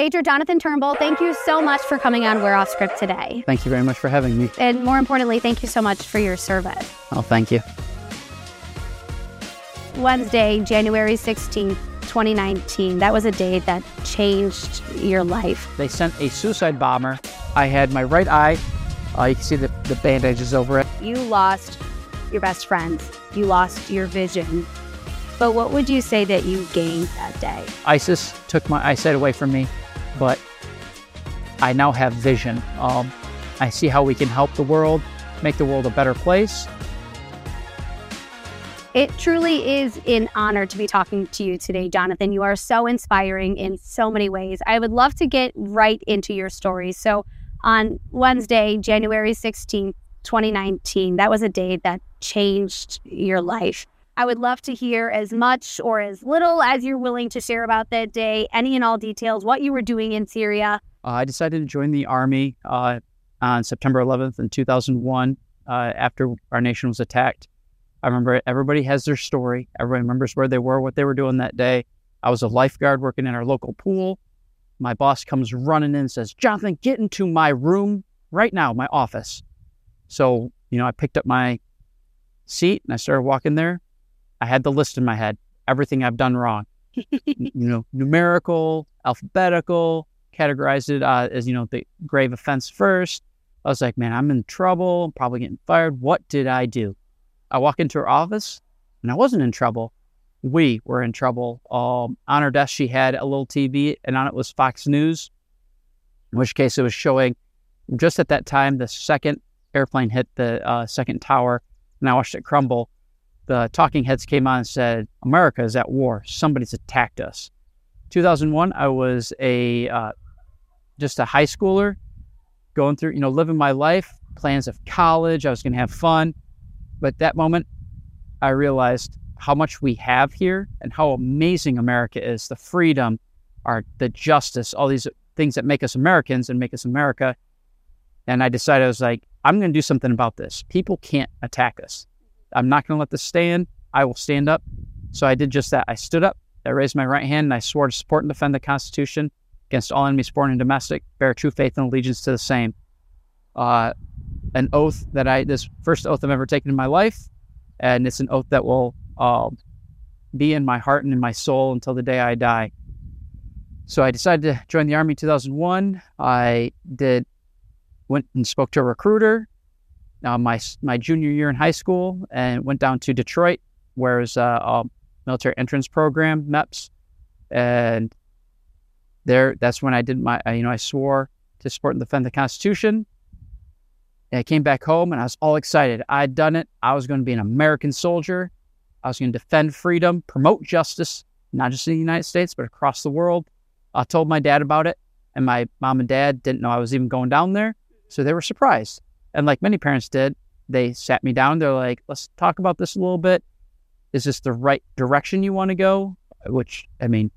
Major Jonathan Turnbull, thank you so much for coming on We're Off Script today. Thank you very much for having me. And more importantly, thank you so much for your service. Oh, thank you. Wednesday, January 16th, 2019. That was a day that changed your life. They sent a suicide bomber. I had my right eye. Uh, you can see the, the bandages over it. You lost your best friend. You lost your vision. But what would you say that you gained that day? ISIS took my eyesight away from me, but I now have vision. Um, I see how we can help the world, make the world a better place. It truly is an honor to be talking to you today, Jonathan. You are so inspiring in so many ways. I would love to get right into your story. So, on Wednesday, January 16th, 2019, that was a day that changed your life. I would love to hear as much or as little as you're willing to share about that day, any and all details, what you were doing in Syria. Uh, I decided to join the Army uh, on September 11th in 2001 uh, after our nation was attacked. I remember everybody has their story. Everybody remembers where they were, what they were doing that day. I was a lifeguard working in our local pool. My boss comes running in and says, Jonathan, get into my room right now, my office. So, you know, I picked up my seat and I started walking there. I had the list in my head, everything I've done wrong. you know, numerical, alphabetical, categorized it uh, as, you know, the grave offense first. I was like, man, I'm in trouble. I'm probably getting fired. What did I do? I walk into her office and I wasn't in trouble. We were in trouble. Um, on her desk, she had a little TV and on it was Fox News, in which case it was showing just at that time the second airplane hit the uh, second tower and I watched it crumble. The talking heads came on and said, America is at war. Somebody's attacked us. 2001, I was a uh, just a high schooler going through, you know, living my life, plans of college. I was going to have fun. But that moment, I realized how much we have here and how amazing America is the freedom, our, the justice, all these things that make us Americans and make us America. And I decided I was like, I'm going to do something about this. People can't attack us. I'm not going to let this stand. I will stand up. So I did just that. I stood up, I raised my right hand, and I swore to support and defend the Constitution against all enemies, foreign and domestic, bear true faith and allegiance to the same. Uh, an oath that I this first oath I've ever taken in my life, and it's an oath that will uh, be in my heart and in my soul until the day I die. So I decided to join the army in 2001. I did went and spoke to a recruiter uh, my my junior year in high school and went down to Detroit, where it was uh, a military entrance program, MEPS, and there that's when I did my you know I swore to support and defend the Constitution. And I came back home and I was all excited. I'd done it. I was going to be an American soldier. I was going to defend freedom, promote justice, not just in the United States, but across the world. I told my dad about it, and my mom and dad didn't know I was even going down there. So they were surprised. And like many parents did, they sat me down. They're like, let's talk about this a little bit. Is this the right direction you want to go? Which, I mean,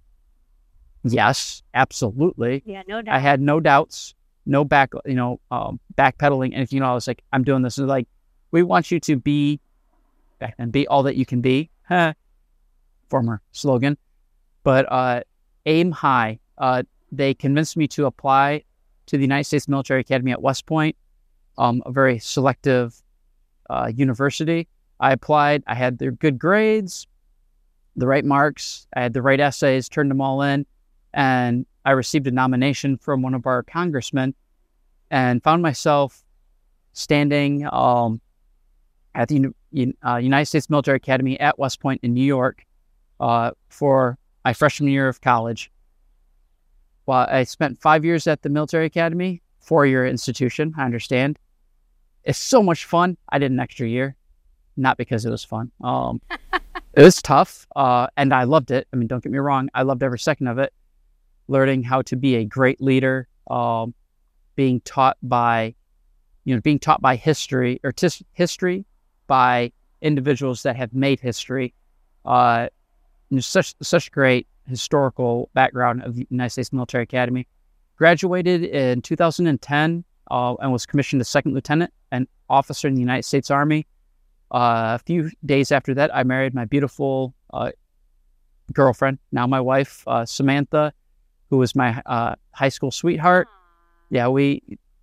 yes, absolutely. Yeah, no doubt. I had no doubts, no back, you know, um, backpedaling. And, if you know, I was like, I'm doing this. And like, we want you to be back and be all that you can be. Huh. Former slogan. But uh, aim high. Uh, they convinced me to apply to the United States Military Academy at West Point um, a very selective uh, university. I applied. I had the good grades, the right marks. I had the right essays, turned them all in, and I received a nomination from one of our congressmen, and found myself standing um, at the uh, United States Military Academy at West Point in New York uh, for my freshman year of college. Well, I spent five years at the military academy, four year institution, I understand. It's so much fun. I did an extra year, not because it was fun. Um, it was tough, uh, and I loved it. I mean, don't get me wrong, I loved every second of it. Learning how to be a great leader, um, being taught by, you know, being taught by history or tis- history by individuals that have made history. Uh, such such great historical background of the United States Military Academy. Graduated in 2010 uh, and was commissioned a second lieutenant and officer in the United States Army. Uh, a few days after that, I married my beautiful uh, girlfriend, now my wife, uh, Samantha, who was my uh, high school sweetheart. Yeah, we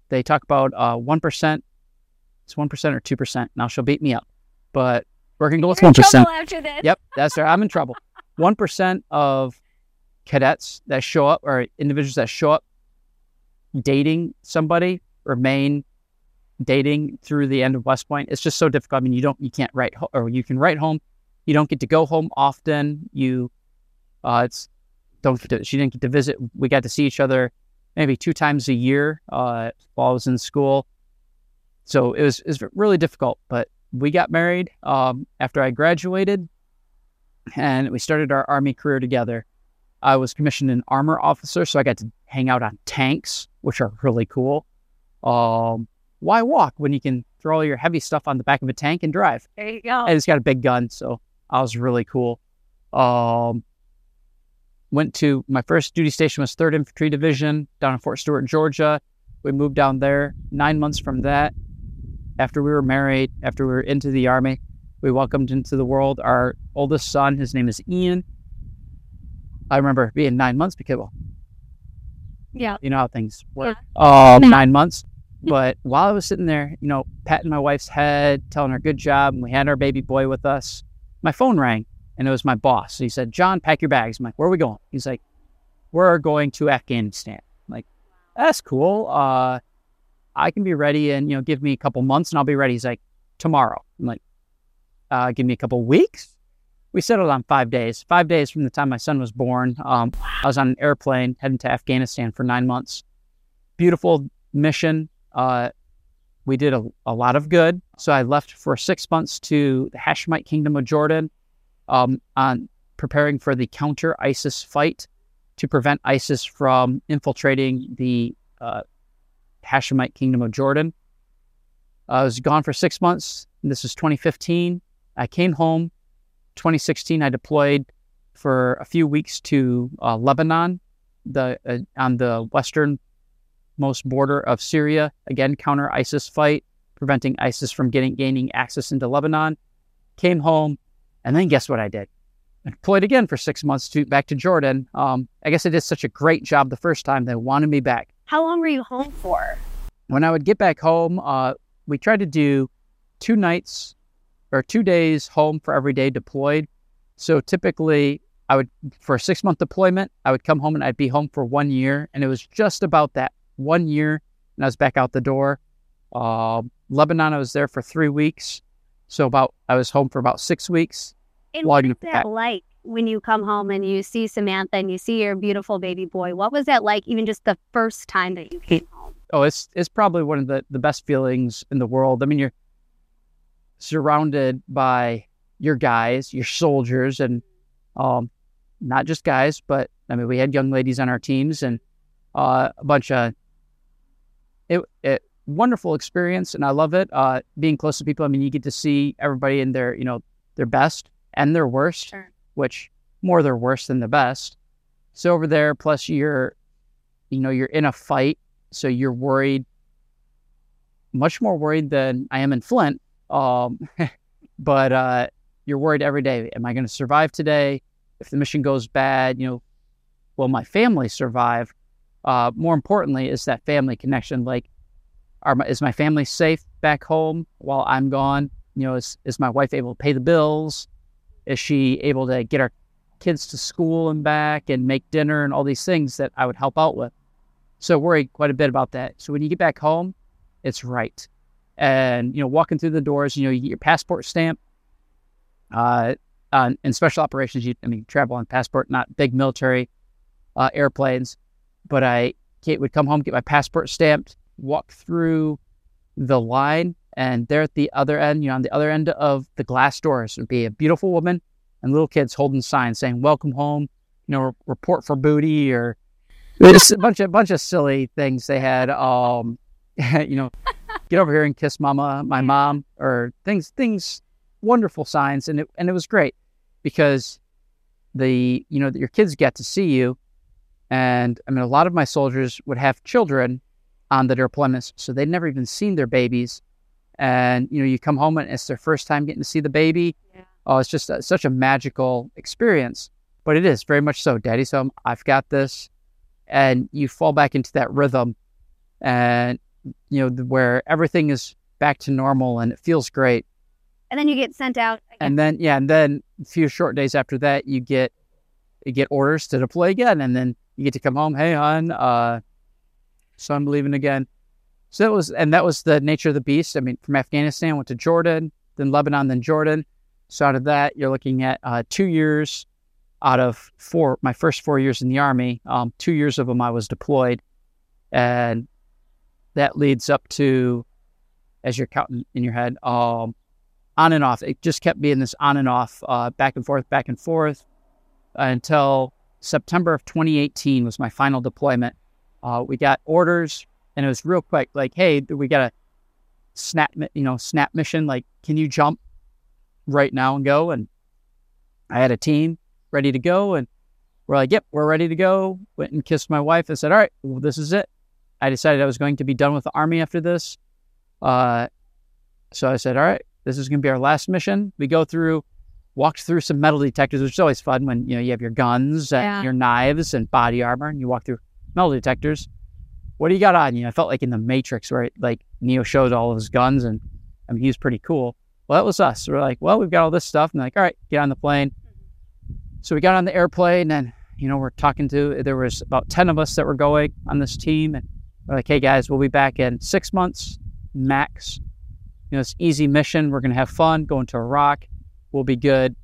they talk about uh, one It's one percent or two percent. Now she'll beat me up, but we're gonna go with one percent. After this. Yep, that's right. I'm in trouble. One percent of cadets that show up or individuals that show up dating somebody remain dating through the end of West Point. It's just so difficult. I mean, you don't, you can't write, ho- or you can write home. You don't get to go home often. You, uh, it's don't to, she didn't get to visit. We got to see each other maybe two times a year uh, while I was in school. So it was, it was really difficult, but we got married um, after I graduated and we started our Army career together. I was commissioned an armor officer, so I got to hang out on tanks, which are really cool. Um, why walk when you can throw all your heavy stuff on the back of a tank and drive? There you go. And it's got a big gun, so I was really cool. Um, went to my first duty station was Third Infantry Division down in Fort Stewart, Georgia. We moved down there. Nine months from that, after we were married, after we were into the army, we welcomed into the world our oldest son. His name is Ian. I remember being nine months because, well, yeah, you know how things work. Yeah. Um, nah. nine months. But while I was sitting there, you know, patting my wife's head, telling her good job, and we had our baby boy with us, my phone rang and it was my boss. He said, John, pack your bags. I'm like, where are we going? He's like, we're going to Afghanistan. I'm like, that's cool. Uh, I can be ready and, you know, give me a couple months and I'll be ready. He's like, tomorrow. I'm like, uh, give me a couple weeks. We settled on five days. Five days from the time my son was born. Um, I was on an airplane heading to Afghanistan for nine months. Beautiful mission. Uh, we did a, a, lot of good. So I left for six months to the Hashemite Kingdom of Jordan um, on preparing for the counter ISIS fight to prevent ISIS from infiltrating the uh, Hashemite Kingdom of Jordan. I was gone for six months. This is 2015. I came home. 2016, I deployed for a few weeks to uh, Lebanon, the uh, on the westernmost border of Syria. Again, counter ISIS fight, preventing ISIS from getting gaining access into Lebanon. Came home, and then guess what I did? I deployed again for six months to back to Jordan. Um, I guess I did such a great job the first time they wanted me back. How long were you home for? When I would get back home, uh, we tried to do two nights or two days home for every day deployed. So typically, I would for a six month deployment, I would come home and I'd be home for one year, and it was just about that one year, and I was back out the door. Uh, Lebanon, I was there for three weeks, so about I was home for about six weeks. And what is that like when you come home and you see Samantha and you see your beautiful baby boy? What was that like, even just the first time that you came home? Oh, it's it's probably one of the the best feelings in the world. I mean, you're surrounded by your guys, your soldiers, and um, not just guys, but I mean, we had young ladies on our teams and uh, a bunch of it, it, wonderful experience, and I love it. Uh, being close to people, I mean, you get to see everybody in their, you know, their best and their worst, sure. which more their worst than the best. So over there, plus you're, you know, you're in a fight, so you're worried, much more worried than I am in Flint um, but uh, you're worried every day. Am I going to survive today? If the mission goes bad, you know, will my family survive? Uh, more importantly, is that family connection. Like, are my, is my family safe back home while I'm gone? You know, is is my wife able to pay the bills? Is she able to get our kids to school and back and make dinner and all these things that I would help out with? So worry quite a bit about that. So when you get back home, it's right and you know walking through the doors you know you get your passport stamp uh, uh, in special operations you i mean travel on passport not big military uh, airplanes but i Kate would come home get my passport stamped walk through the line and there at the other end you know on the other end of the glass doors would be a beautiful woman and little kids holding signs saying welcome home you know report for booty or just a bunch of bunch of silly things they had um you know get over here and kiss mama, my mm-hmm. mom, or things, things, wonderful signs. And it, and it was great because the, you know, that your kids get to see you. And I mean, a lot of my soldiers would have children on the deployments, so they'd never even seen their babies. And, you know, you come home and it's their first time getting to see the baby. Yeah. Oh, it's just a, such a magical experience. But it is very much so. Daddy's home. I've got this. and you fall back into that rhythm and you know where everything is back to normal and it feels great And then you get sent out. Again. and then yeah and then a few short days after that you get you get orders to deploy again and then you get to come home hey hon uh so i'm leaving again so that was and that was the nature of the beast i mean from afghanistan went to jordan then lebanon then jordan so out of that you're looking at uh, two years out of four my first four years in the army um, two years of them i was deployed and that leads up to as you're counting in your head um, on and off. It just kept being this on and off, uh, back and forth, back and forth, until September of 2018 was my final deployment. Uh, we got orders, and it was real quick. Like, hey, we got a snap, you know, snap mission. Like, can you jump right now and go? And I had a team ready to go, and we're like, yep, we're ready to go. Went and kissed my wife and said, all right, well, this is it. I decided I was going to be done with the army after this. Uh, so I said, all right, this is going to be our last mission. We go through, walked through some metal detectors, which is always fun when you know you have your guns and Yeah. your knives and body armor, and you walk through metal detectors. What do you got on you? I felt like in the Matrix, where like Neo showed all of his guns, and I mean he was pretty cool. Well, that was us. We're like, well, we've got all this stuff, and like, all right, get on the plane. So we got on the airplane, and you know we're talking to. There was about ten of us that were going on this team, and we're like, hey guys, we'll be back in six months max. You know, it's easy mission. We're gonna have fun going to Iraq. We'll be good.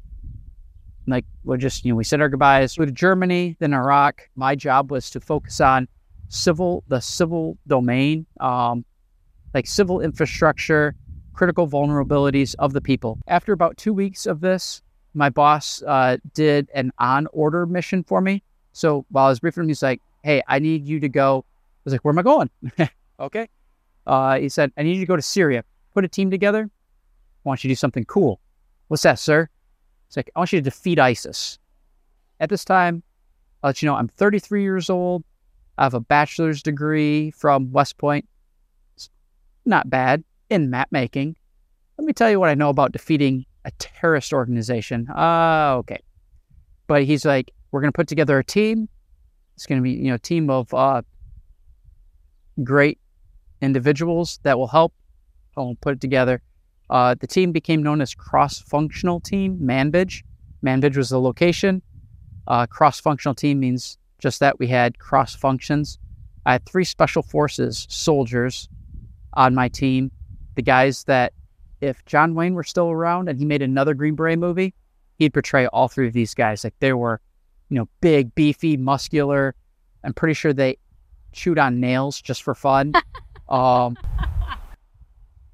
Like we'll just you know we said our goodbyes. Flew to Germany, then Iraq. My job was to focus on civil, the civil domain, um, like civil infrastructure, critical vulnerabilities of the people. After about two weeks of this, my boss uh, did an on order mission for me. So while I was briefing him, he's like, "Hey, I need you to go." I was like, "Where am I going?" okay. Uh, he said, "I need you to go to Syria. Put a team together. I want you to do something cool." What's that, sir? It's like I want you to defeat ISIS. At this time, I'll let you know I'm 33 years old. I have a bachelor's degree from West Point. It's not bad in map making. Let me tell you what I know about defeating a terrorist organization. Ah, okay. But he's like, we're going to put together a team. It's going to be, you know, a team of uh, great individuals that will help. I'll put it together. Uh, the team became known as cross-functional team, Manbij. Manbij was the location. Uh, cross-functional team means just that we had cross functions. I had three special forces soldiers on my team. The guys that, if John Wayne were still around and he made another Green Beret movie, he'd portray all three of these guys. Like they were, you know, big, beefy, muscular. I'm pretty sure they chewed on nails just for fun. um,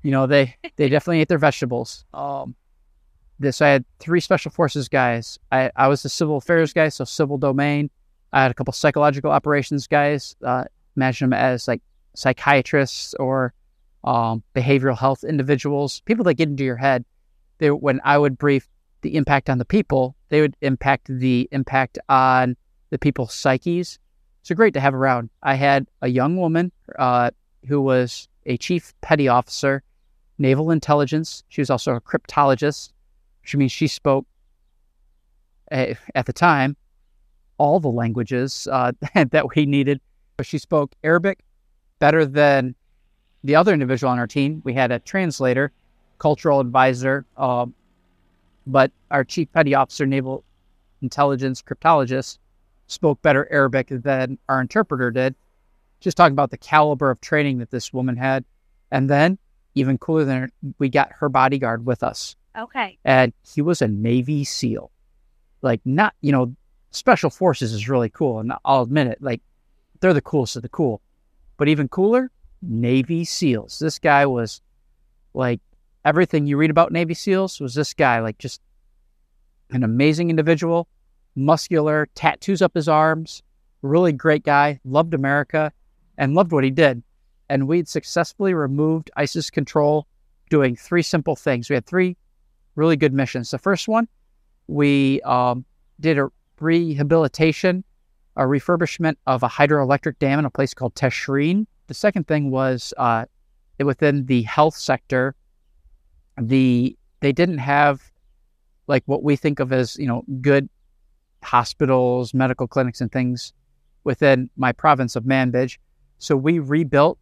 you know, they they definitely ate their vegetables. Um, this I had three special forces guys. I, I was a civil affairs guy, so civil domain. I had a couple psychological operations guys. Uh, imagine them as like psychiatrists or um, behavioral health individuals, people that get into your head. They, when I would brief the impact on the people, they would impact the impact on the people's psyches. So great to have around. I had a young woman uh, who was a chief petty officer, naval intelligence. She was also a cryptologist, which means she spoke uh, at the time all the languages uh, that we needed. But she spoke Arabic better than the other individual on our team. We had a translator, cultural advisor, um, but our chief petty officer, naval intelligence cryptologist, spoke better Arabic than our interpreter did. Just talking about the caliber of training that this woman had. And then, even cooler than her, we got her bodyguard with us. Okay. And he was a Navy SEAL. Like, not, you know, special forces is really cool. And I'll admit it, like, they're the coolest of the cool. But even cooler, Navy SEALs. This guy was like everything you read about Navy SEALs was this guy, like just an amazing individual, muscular, tattoos up his arms, really great guy, loved America, and loved what he did. And we'd successfully removed ISIS control doing three simple things. We had three really good missions. The first one, we um, did a rehabilitation, a refurbishment of a hydroelectric dam in a place called Teshreen. The second thing was uh, within the health sector, the they didn't have like what we think of as you know good hospitals, medical clinics, and things within my province of Manbij. So we rebuilt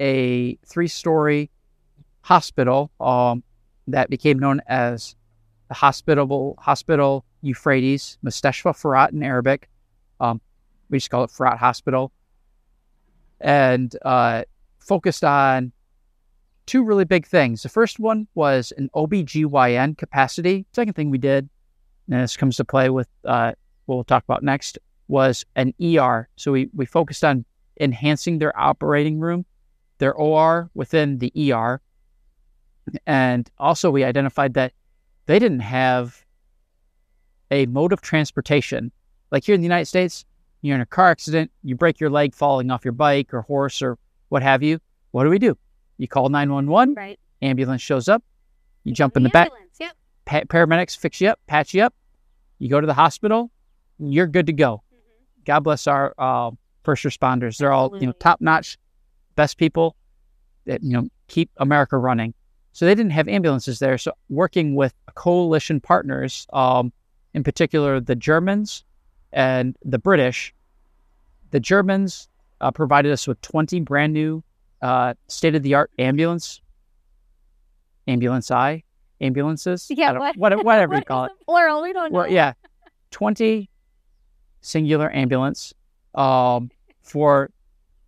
a three-story hospital um, that became known as the Hospital Hospital Euphrates, Mustashfa Farat in Arabic. Um, we just call it Farat Hospital, and uh, focused on two really big things. The first one was an OBGYN capacity. Second thing we did, and this comes to play with uh, what we'll talk about next, was an ER. So we, we focused on enhancing their operating room, their OR within the ER. And also, we identified that they didn't have a mode of transportation. Like here in the United States, you're in a car accident, you break your leg falling off your bike or horse or what have you. What do we do? You call 911, Right. ambulance shows up, you jump in the The back, Yep. Pa- paramedics fix you up, patch you up, you go to the hospital, you're good to go. God bless our uh, first responders. They're all you know top notch, best people that you know keep America running. So they didn't have ambulances there. So working with coalition partners, um, in particular the Germans and the British, the Germans uh, provided us with 20 brand new uh, state of the art ambulance, ambulance I ambulances. Yeah, what- what- whatever you call it. Plural. We don't know. Yeah, twenty singular ambulance um, for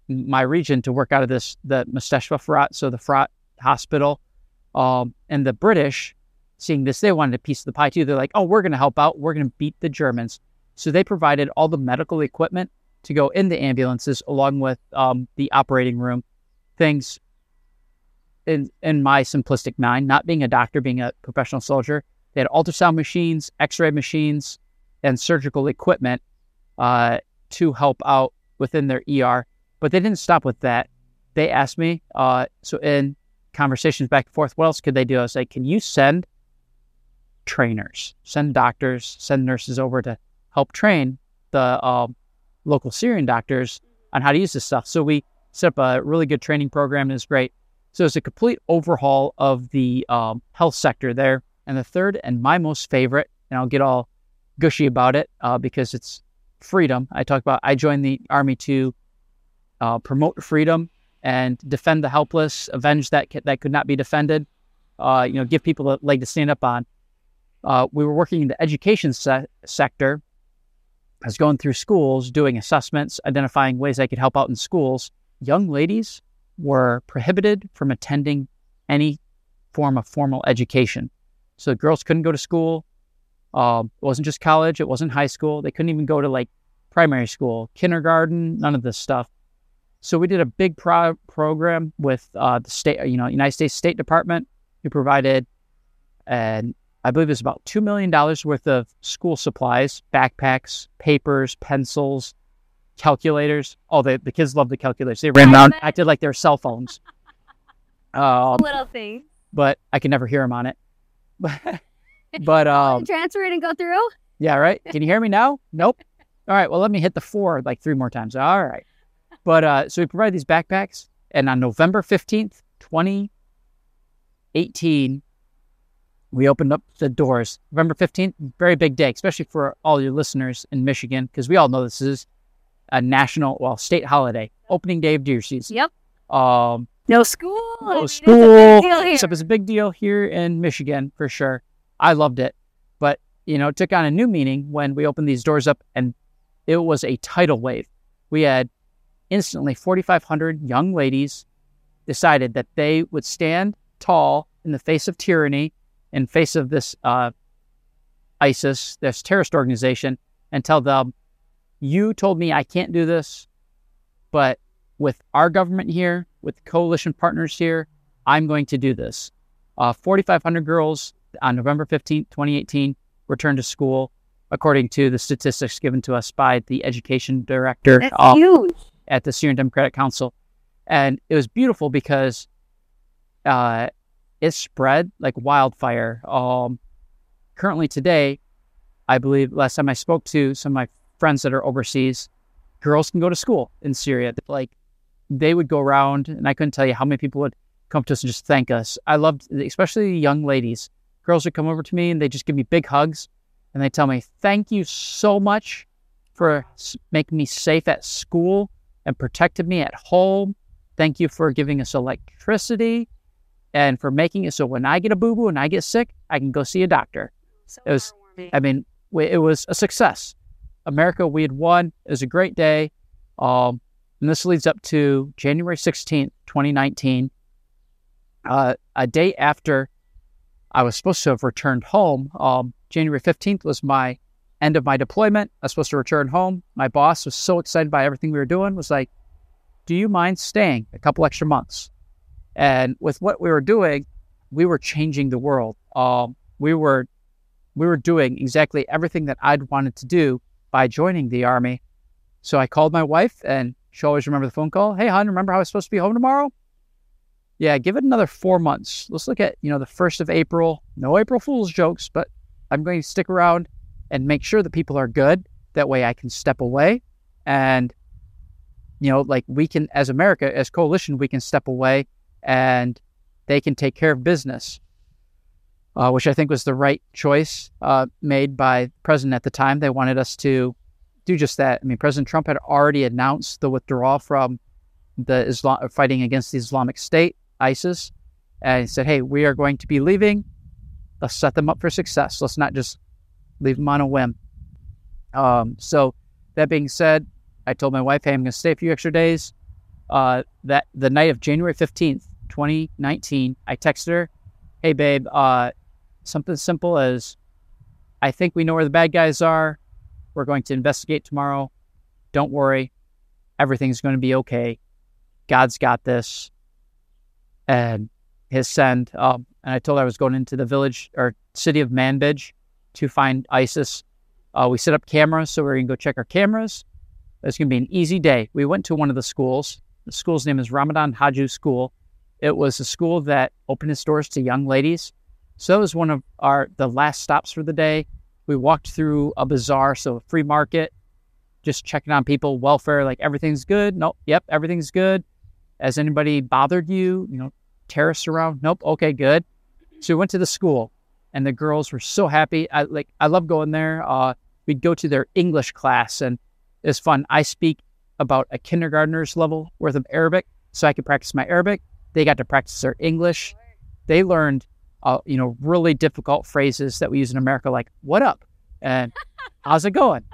my region to work out of this the Mustashfa Farat, so the Farat hospital, um, and the British, seeing this, they wanted a piece of the pie too. They're like, "Oh, we're going to help out. We're going to beat the Germans." So they provided all the medical equipment to go in the ambulances, along with um, the operating room, things. In in my simplistic mind, not being a doctor, being a professional soldier, they had ultrasound machines, X-ray machines, and surgical equipment uh, to help out within their ER. But they didn't stop with that. They asked me, uh, so in conversations back and forth, what else could they do? I was like, can you send trainers, send doctors, send nurses over to help train the um, local Syrian doctors on how to use this stuff? So we set up a really good training program, and it's great. So it's a complete overhaul of the um, health sector there. And the third, and my most favorite, and I'll get all gushy about it uh, because it's freedom. I talk about I joined the army to uh, promote freedom and defend the helpless, avenge that that could not be defended. Uh, you know, give people a leg to stand up on. Uh, we were working in the education se- sector. I was going through schools, doing assessments, identifying ways I could help out in schools. Young ladies were prohibited from attending any form of formal education. So girls couldn't go to school. Um, it wasn't just college. It wasn't high school. They couldn't even go to like primary school, kindergarten, none of this stuff. So we did a big pro- program with uh, the state, you know, United States State Department, who provided, and I believe it was about two million dollars worth of school supplies, backpacks, papers, pencils, calculators. Oh, they, the kids love the calculators. They ran around, acted like they were cell phones. Um, Little thing. but I can never hear them on it. but um, Transfer it and go through. yeah, right. Can you hear me now? Nope. All right. Well, let me hit the four like three more times. All right. But uh, so we provided these backpacks, and on November fifteenth, twenty eighteen, we opened up the doors. November fifteenth, very big day, especially for all your listeners in Michigan, because we all know this is a national, well, state holiday, opening day of deer season. Yep. Um, No school. I no mean, it's a school. big deal here. Except it's a big deal here in Michigan for sure. I loved it. But, you know, it took on a new meaning when we opened these doors up and it was a tidal wave. We had instantly 4,500 young ladies decided that they would stand tall in the face of tyranny, in face of this uh, ISIS, this terrorist organization, and tell them, you told me I can't do this, but with our government here, with coalition partners here, I'm going to do this. Uh, 4,500 girls on November 15, 2018, returned to school, according to the statistics given to us by the education director uh, at the Syrian Democratic Council. And it was beautiful because uh, it spread like wildfire. Um, currently, today, I believe last time I spoke to some of my friends that are overseas, girls can go to school in Syria. Like they would go around, and I couldn't tell you how many people would come to us and just thank us. I loved, especially the young ladies. Girls would come over to me and they just give me big hugs, and they tell me, "Thank you so much for making me safe at school and protected me at home. Thank you for giving us electricity and for making it so when I get a boo boo and I get sick, I can go see a doctor. So It was- I mean, it was a success. America, we had won. It was a great day. Um, and this leads up to January 16th, 2019, uh, a day after I was supposed to have returned home. Um, January 15th was my end of my deployment. I was supposed to return home. My boss was so excited by everything we were doing, was like, Do you mind staying a couple extra months? And with what we were doing, we were changing the world. Um, we were we were doing exactly everything that I'd wanted to do by joining the army. So I called my wife, and she always remember the phone call. Hey, hon, remember how I was supposed to be home tomorrow? Yeah, give it another four months. Let's look at you know the first of April. No April Fool's jokes, but I'm going to stick around and make sure that people are good. That way, I can step away, and you know, like we can, as America, as coalition, we can step away, and they can take care of business uh, which I think was the right choice uh, made by president at the time. They wanted us to do just that. I mean, President Trump had already announced the withdrawal from the Islam fighting against the Islamic State, ISIS, and he said, "Hey, we are going to be leaving. Let's set them up for success. Let's not just leave them on a whim." Um, so, that being said, I told my wife, "Hey, I'm going to stay a few extra days." Uh, that the night of January 15th, 2019, I texted her, "Hey, babe, uh, something simple as I think we know where the bad guys are. We're going to investigate tomorrow. Don't worry. Everything's going to be okay. God's got this. And his send. Um, and I told her I was going into the village or city of Manbij to find ISIS. Uh, we set up cameras, so we're going to go check our cameras. It's going to be an easy day. We went to one of the schools. The school's name is Ramadan Haju School. It was a school that opened its doors to young ladies. So that was one of our the last stops for the day. We walked through a bazaar, so a free market, just checking on people, welfare, like everything's good. Nope, yep, everything's good. Has anybody bothered you? You know, terrorists around? Nope. Okay, good. So we went to the school, and the girls were so happy. I like I love going there. Uh, we'd go to their English class, and it's fun. I speak about a kindergartner's level worth of Arabic, so I could practice my Arabic. They got to practice their English. They learned uh, you know, really difficult phrases that we use in America, like "What up?" and "How's it going?"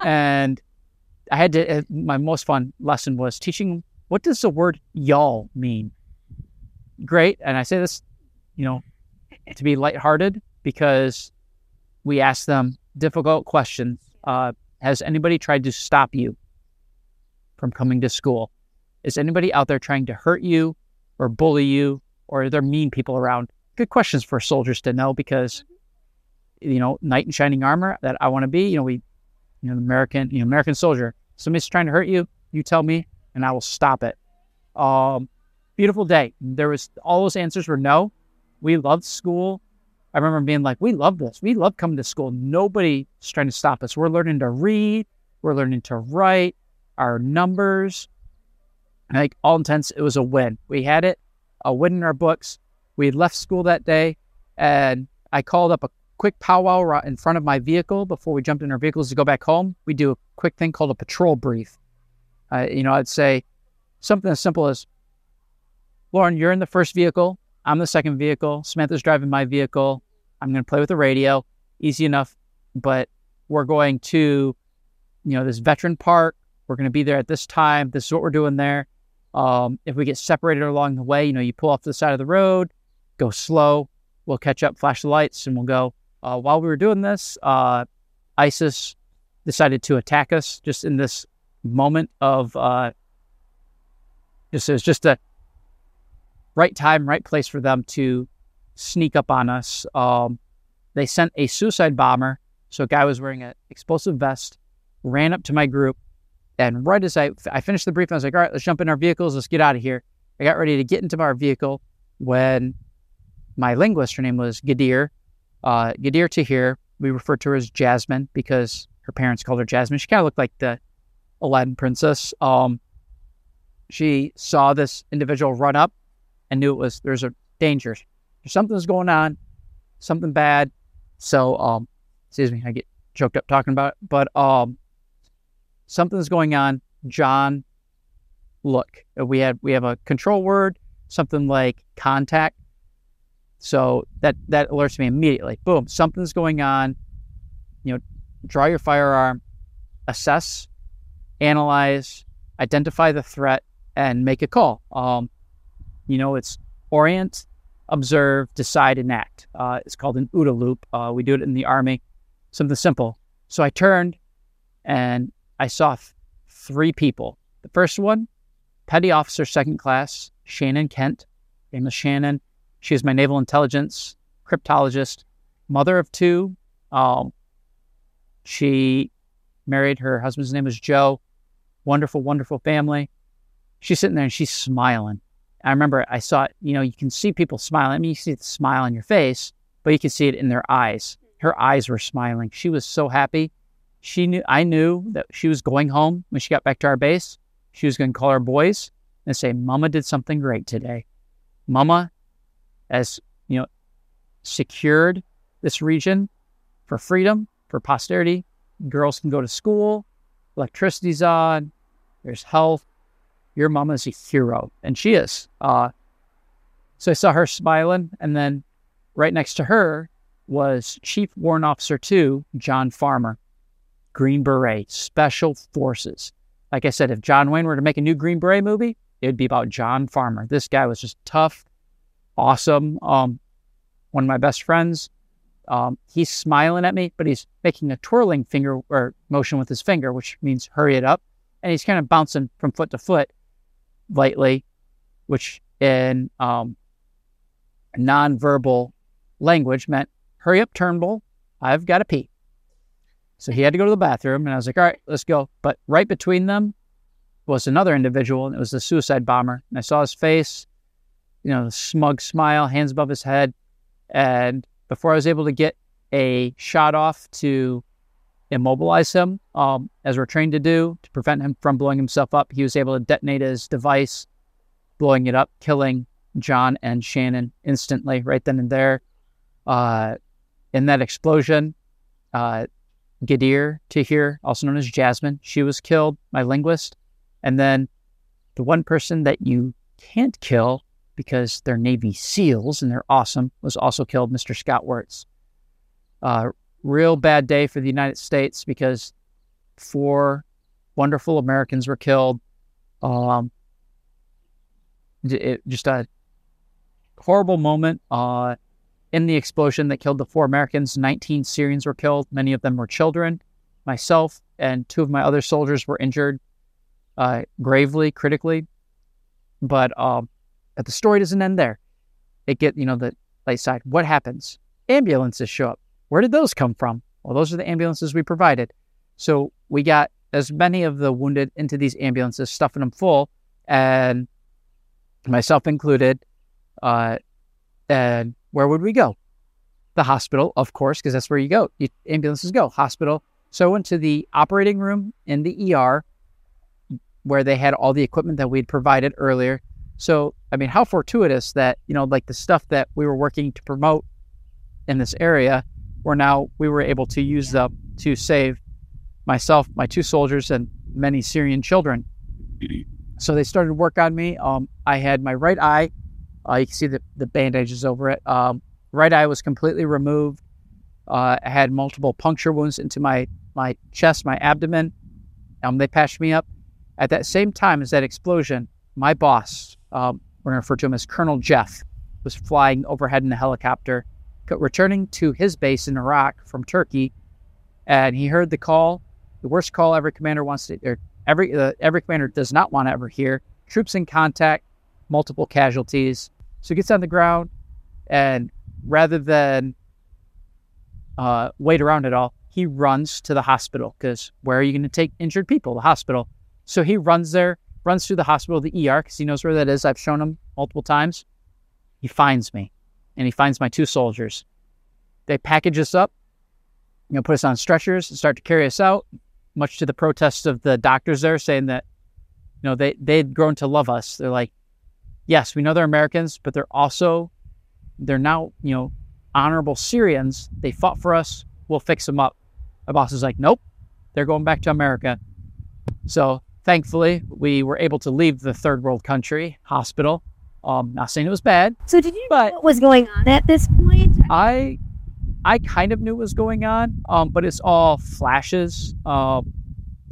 and I had to. Uh, my most fun lesson was teaching what does the word "y'all" mean. Great, and I say this, you know, to be lighthearted because we ask them difficult questions. Uh, has anybody tried to stop you from coming to school? Is anybody out there trying to hurt you or bully you, or are there mean people around? Good questions for soldiers to know because you know knight in shining armor that i want to be you know we you know american you know american soldier. Somebody's trying to hurt you you tell me and i will stop it. Um beautiful day. There was all those answers were no. We loved school. I remember being like we love this. We love coming to school. Nobody's trying to stop us. We're learning to read. We're learning to write our numbers. Like all intents it was a win. We had it a win in our books we had left school that day, and I called up a quick powwow ri- in front of my vehicle before we jumped in our vehicles to go back home. We do a quick thing called a patrol brief. Uh, you know, I'd say something as simple as, "Lauren, you're in the first vehicle. I'm the second vehicle. Samantha's driving my vehicle. I'm going to play with the radio. Easy enough, but we're going to, you know, this veteran park. We're going to be there at this time. This is what we're doing there. Um, if we get separated along the way, you know, you pull off to the side of the road, go slow. We'll catch up, flash the lights, and we'll go. Uh, while we were doing this, uh, ISIS decided to attack us just in this moment of uh, just it was just a right time, right place for them to sneak up on us. Um, they sent a suicide bomber. So a guy was wearing an explosive vest, ran up to my group, and right as I I finished the brief, I was like, "All right, let's jump in our vehicles. Let's get out of here." I got ready to get into our vehicle when my linguist, her name was Gadir, uh, Gadir Tahir. We referred to her as Jasmine because her parents called her Jasmine. She kind of looked like the Aladdin princess. Um, she saw this individual run up and knew it was there's a danger. Something's going on, something bad. So, um, excuse me, I get choked up talking about it. But um, something's going on. John, look. We had we have a control word, something like contact. So that that alerts me immediately. Boom, something's going on. You know, draw your firearm, assess, analyze, identify the threat, and make a call. Um, you know, it's orient, observe, decide, and act. Uh, it's called an OODA loop. Uh, we do it in the Army. Something simple. So I turned and I saw th- three people. The first one, Petty Officer Second Class, Shannon Kent. Name is Shannon. She is my naval intelligence cryptologist, mother of two. Um, she married her husband's name was Joe. Wonderful, wonderful family. She's sitting there and she's smiling. I remember I saw it, you know, you can see people smiling. I mean, you see the smile on your face, but you can see it in their eyes. Her eyes were smiling. She was so happy. She knew I knew that she was going home when she got back to our base. She was going to call her boys and say, "Mama did something great today. Mama has, you know, secured this region for freedom, for posterity. Girls can go to school, electricity's on, there's health, your mama's a hero, and she is. Uh, so I saw her smiling, and then right next to her was Chief Warrant Officer Two, John Farmer, Green Beret, Special Forces. Like I said, if John Wayne were to make a new Green Beret movie, it would be about John Farmer. This guy was just tough, awesome. Um, one of my best friends. Um, he's smiling at me, but he's making a twirling finger or motion with his finger, which means hurry it up. And he's kind of bouncing from foot to foot lightly, which in um, nonverbal language meant hurry up, Turnbull. I've got to pee. So he had to go to the bathroom, and I was like, all right, let's go. But right between them was another individual, and it was the suicide bomber. And I saw his face, you know, smug smile, hands above his head. And before I was able to get a shot off to immobilize him, um, as we're trained to do, to prevent him from blowing himself up. He was able to detonate his device, blowing it up, killing John and Shannon instantly, right then and there. Uh, in that explosion, uh, Gadir Tahir, also known as Jasmine, she was killed, my linguist. And then the one person that you can't kill because they're Navy SEALs and they're awesome was also killed, Mr. Scott Wirtz. Uh, real bad day for the United States because four wonderful Americans were killed. Um, it, just a horrible moment uh, in the explosion that killed the four Americans. 19 Syrians were killed. Many of them were children. Myself and two of my other soldiers were injured uh, gravely, critically. But um, but the story doesn't end there. It get you know the light side. What happens? Ambulances show up. Where did those come from? Well, those are the ambulances we provided. So we got as many of the wounded into these ambulances, stuffing them full, and myself included. Uh, and where would we go? The hospital, of course, because that's where you go. You, ambulances go hospital. So I went to the operating room in the ER, where they had all the equipment that we'd provided earlier. So I mean, how fortuitous that you know, like the stuff that we were working to promote in this area where now we were able to use them to save myself, my two soldiers, and many Syrian children. So they started work on me. Um, I had my right eye. Uh, you can see the, the bandages over it. Um, right eye was completely removed. Uh, I had multiple puncture wounds into my, my chest, my abdomen. Um, they patched me up. At that same time as that explosion, my boss, um, we're going to refer to him as Colonel Jeff, was flying overhead in a helicopter returning to his base in Iraq from Turkey, and he heard the call, the worst call every commander wants to, or every uh, every commander does not want to ever hear. Troops in contact, multiple casualties. So he gets on the ground, and rather than uh, wait around at all, he runs to the hospital because where are you going to take injured people? The hospital. So he runs there, runs through the hospital, the ER, because he knows where that is. I've shown him multiple times. He finds me and he finds my two soldiers. They package us up, you know, put us on stretchers and start to carry us out, much to the protests of the doctors there saying that, you know, they, they'd grown to love us. They're like, yes, we know they're Americans, but they're also, they're now, you know, honorable Syrians. They fought for us. We'll fix them up. My boss is like, nope, they're going back to America. So thankfully, we were able to leave the third world country hospital. Um, not saying it was bad. So did you But- know what was going on at this point? I I kind of knew what was going on, um, but it's all flashes. Um,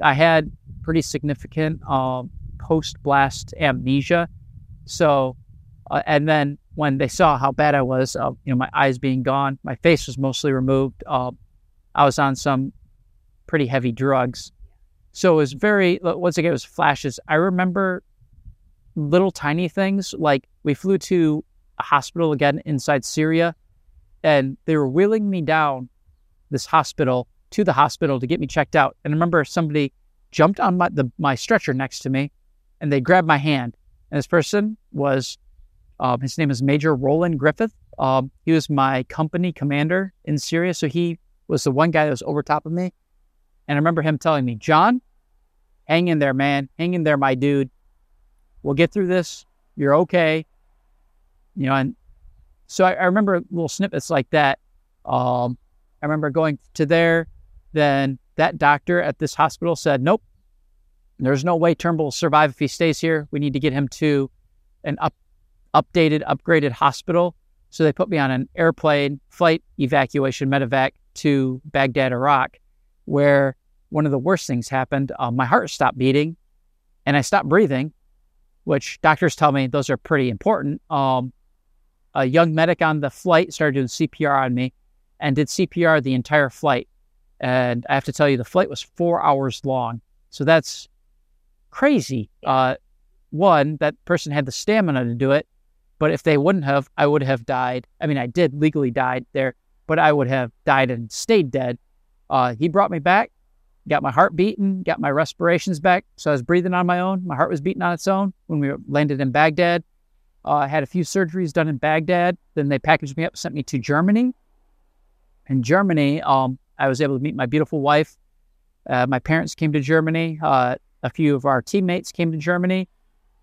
I had pretty significant um, post blast amnesia. So, uh, and then when they saw how bad I was, uh, you know, my eyes being gone, my face was mostly removed. Um, I was on some pretty heavy drugs. So it was very, once again, it was flashes. I remember little tiny things like we flew to a hospital again inside Syria and they were wheeling me down this hospital to the hospital to get me checked out. And I remember somebody jumped on my the, my stretcher next to me, and they grabbed my hand. And this person was, um, his name is Major Roland Griffith. Um, he was my company commander in Syria, so he was the one guy that was over top of me. And I remember him telling me, "John, hang in there, man. Hang in there, my dude. We'll get through this. You're okay." You know, and so I, I remember little snippets like that. Um, I remember going to there. Then that doctor at this hospital said, "Nope, there's no way Turnbull will survive if he stays here. We need to get him to an up, updated, upgraded hospital." So they put me on an airplane flight evacuation medevac to Baghdad, Iraq, where one of the worst things happened. Uh, my heart stopped beating, and I stopped breathing, which doctors tell me those are pretty important. Um, a young medic on the flight started doing CPR on me and did CPR the entire flight. And I have to tell you, the flight was four hours long. So that's crazy. Uh, one, that person had the stamina to do it. But if they wouldn't have, I would have died. I mean, I did legally died there, but I would have died and stayed dead. Uh, he brought me back, got my heart beating, got my respirations back. So I was breathing on my own. My heart was beating on its own when we landed in Baghdad. Uh, I had a few surgeries done in Baghdad. Then they packaged me up, sent me to Germany. In Germany, um, I was able to meet my beautiful wife. Uh, my parents came to Germany. Uh, a few of our teammates came to Germany,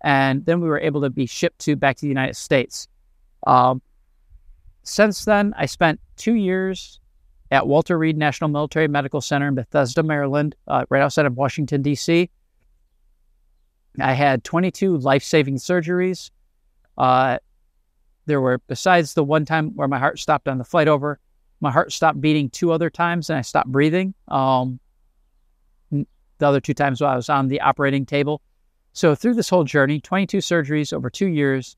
and then we were able to be shipped to back to the United States. Um, since then, I spent two years at Walter Reed National Military Medical Center in Bethesda, Maryland, uh, right outside of Washington D.C. I had 22 life-saving surgeries. Uh, there were, besides the one time where my heart stopped on the flight over, my heart stopped beating two other times and I stopped breathing. Um, the other two times while I was on the operating table. So through this whole journey, 22 surgeries over two years,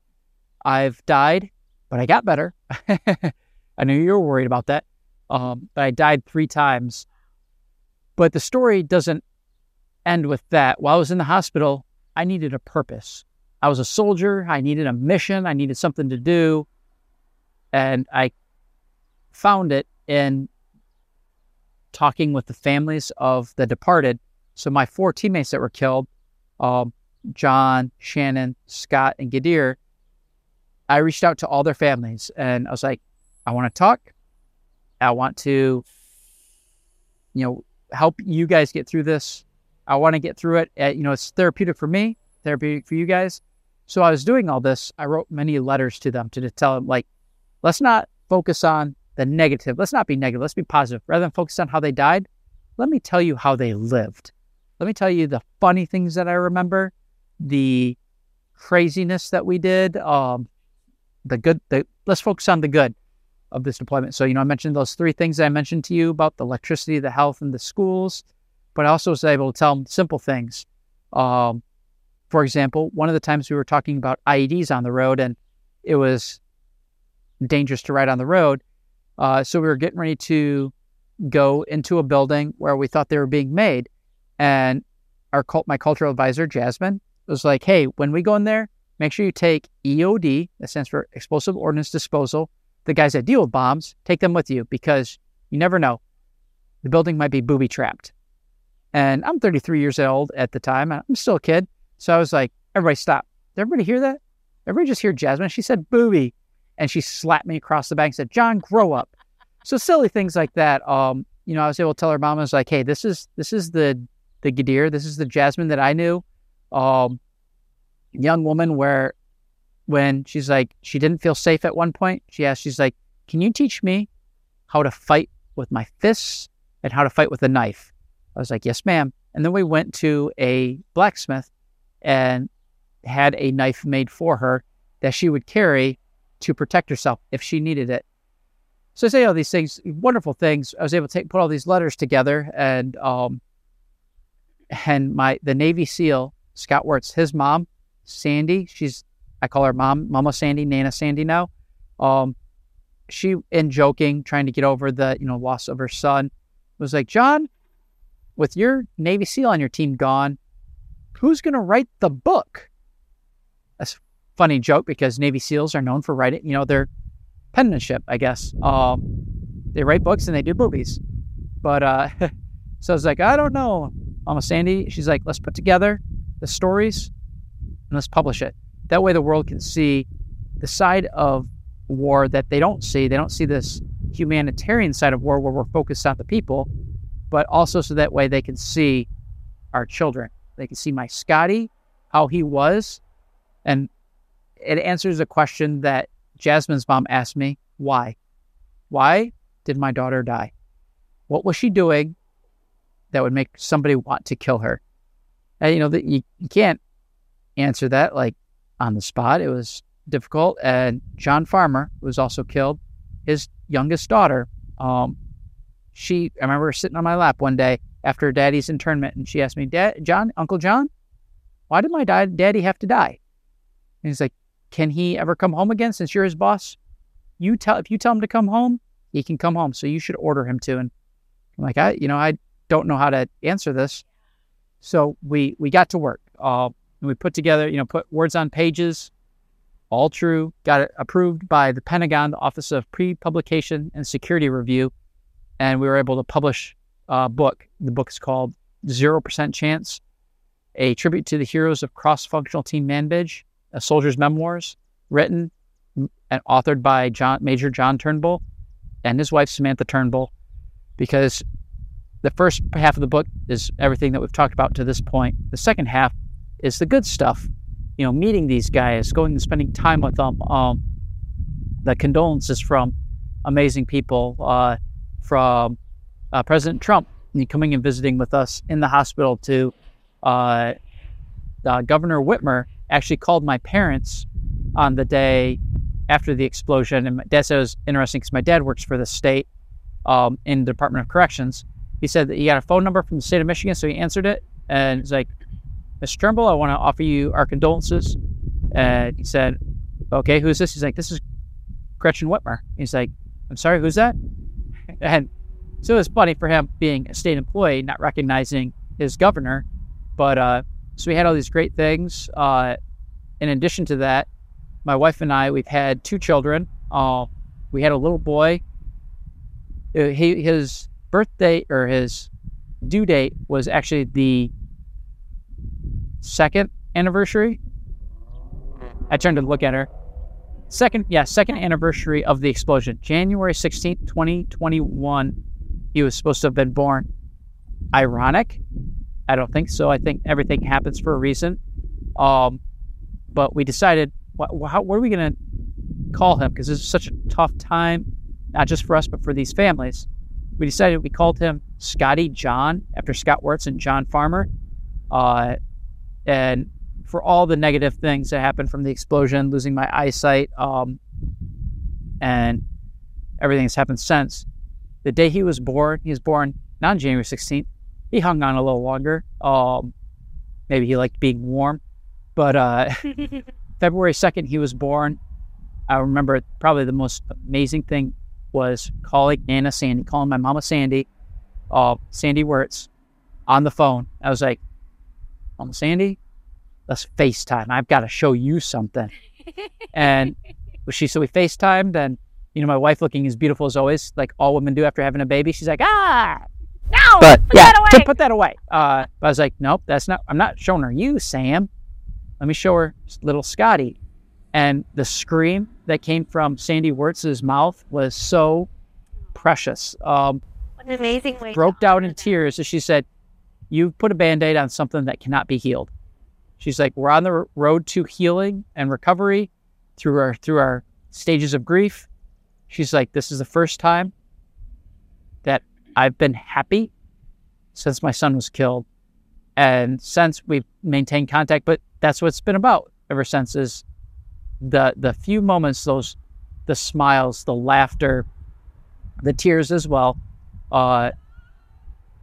I've died, but I got better. I know you were worried about that, um, but I died three times. But the story doesn't end with that. While I was in the hospital, I needed a purpose. I was a soldier. I needed a mission. I needed something to do. And I found it in talking with the families of the departed. So, my four teammates that were killed um, John, Shannon, Scott, and Ghadir I reached out to all their families and I was like, I want to talk. I want to, you know, help you guys get through this. I want to get through it. Uh, you know, it's therapeutic for me, therapeutic for you guys. So I was doing all this. I wrote many letters to them to, to tell them, like, let's not focus on the negative. Let's not be negative. Let's be positive. Rather than focus on how they died, let me tell you how they lived. Let me tell you the funny things that I remember, the craziness that we did, um, the good. The, let's focus on the good of this deployment. So, you know, I mentioned those three things I mentioned to you about the electricity, the health, and the schools, but I also was able to tell them simple things. Um, for example, one of the times we were talking about IEDs on the road and it was dangerous to ride on the road. Uh, so we were getting ready to go into a building where we thought they were being made. And our cult, my cultural advisor, Jasmine, was like, hey, when we go in there, make sure you take EOD, that stands for Explosive Ordnance Disposal. The guys that deal with bombs, take them with you because you never know. The building might be booby trapped. And I'm 33 years old at the time. I'm still a kid. So I was like, everybody stop. Did everybody hear that? Everybody just hear Jasmine? She said booby. And she slapped me across the back and said, John, grow up. So silly things like that. Um, you know, I was able to tell her mom, I was like, hey, this is this is the the Ghadir, this is the Jasmine that I knew. Um, young woman where when she's like she didn't feel safe at one point, she asked, she's like, Can you teach me how to fight with my fists and how to fight with a knife? I was like, yes, ma'am. And then we went to a blacksmith and had a knife made for her that she would carry to protect herself if she needed it. So I say all these things, wonderful things. I was able to take, put all these letters together, and um, and my the Navy SEAL Scott Wirtz, his mom, Sandy, she's I call her mom, Mama Sandy, Nana Sandy now. Um, she in joking, trying to get over the you know loss of her son, was like, John, with your Navy SEAL on your team gone, who's going to write the book? That's a funny joke because Navy SEALs are known for writing, you know, their penmanship, I guess. Um, they write books and they do movies. But uh, so I was like, I don't know. Mama Sandy, she's like, let's put together the stories and let's publish it. That way the world can see the side of war that they don't see. They don't see this humanitarian side of war where we're focused on the people, but also so that way they can see our children. They can see my Scotty, how he was. And it answers a question that Jasmine's mom asked me why? Why did my daughter die? What was she doing that would make somebody want to kill her? And, you know, that you, you can't answer that like on the spot. It was difficult. And John Farmer was also killed. His youngest daughter, um, she, I remember sitting on my lap one day after daddy's internment and she asked me, Dad, John, Uncle John, why did my dad, daddy have to die? And he's like, can he ever come home again since you're his boss? You tell, if you tell him to come home, he can come home. So you should order him to. And I'm like, I, you know, I don't know how to answer this. So we, we got to work. Uh, and we put together, you know, put words on pages, all true, got it approved by the Pentagon, the Office of Pre Publication and Security Review. And we were able to publish a book. The book is called 0% Chance, a tribute to the heroes of cross functional team Manbij, a soldier's memoirs, written and authored by John, Major John Turnbull and his wife, Samantha Turnbull, because the first half of the book is everything that we've talked about to this point. The second half is the good stuff you know, meeting these guys, going and spending time with them. Um, the condolences from amazing people, uh, from uh, President Trump coming and visiting with us in the hospital to uh, uh, Governor Whitmer actually called my parents on the day after the explosion. And my dad said it was interesting because my dad works for the state um, in the Department of Corrections. He said that he got a phone number from the state of Michigan, so he answered it. And he's like, Mr. Turnbull, I want to offer you our condolences. And he said, Okay, who's this? He's like, This is Gretchen Whitmer. He's like, I'm sorry, who's that? And so it was funny for him being a state employee, not recognizing his governor. But uh, so we had all these great things. Uh, in addition to that, my wife and I, we've had two children. Uh, we had a little boy. Uh, he, his birthday or his due date was actually the second anniversary. I turned to look at her. Second, yeah, second anniversary of the explosion, January 16th, 2021. He was supposed to have been born. Ironic? I don't think so. I think everything happens for a reason. Um, but we decided, what, how, what are we going to call him? Because this is such a tough time, not just for us, but for these families. We decided we called him Scotty John after Scott Wirtz and John Farmer. Uh, and for all the negative things that happened from the explosion, losing my eyesight, um, and everything that's happened since. The day he was born, he was born not on January 16th. He hung on a little longer. Um, maybe he liked being warm. But uh, February 2nd, he was born. I remember probably the most amazing thing was calling Nana Sandy, calling my mama Sandy, uh, Sandy Wirtz, on the phone. I was like, Mama Sandy, let's FaceTime. I've got to show you something. and she so we FaceTimed and you know, my wife looking as beautiful as always, like all women do after having a baby. She's like, ah, no, but put yeah, that away. put that away. Uh, but I was like, nope, that's not. I'm not showing her you, Sam. Let me show her little Scotty. And the scream that came from Sandy Wirtz's mouth was so precious. Um, what an amazing way. broke down in tears as she said, you put a band-aid on something that cannot be healed. She's like, we're on the road to healing and recovery through our through our stages of grief. She's like, this is the first time that I've been happy since my son was killed. And since we've maintained contact, but that's what it's been about ever since is the the few moments, those the smiles, the laughter, the tears as well. Uh,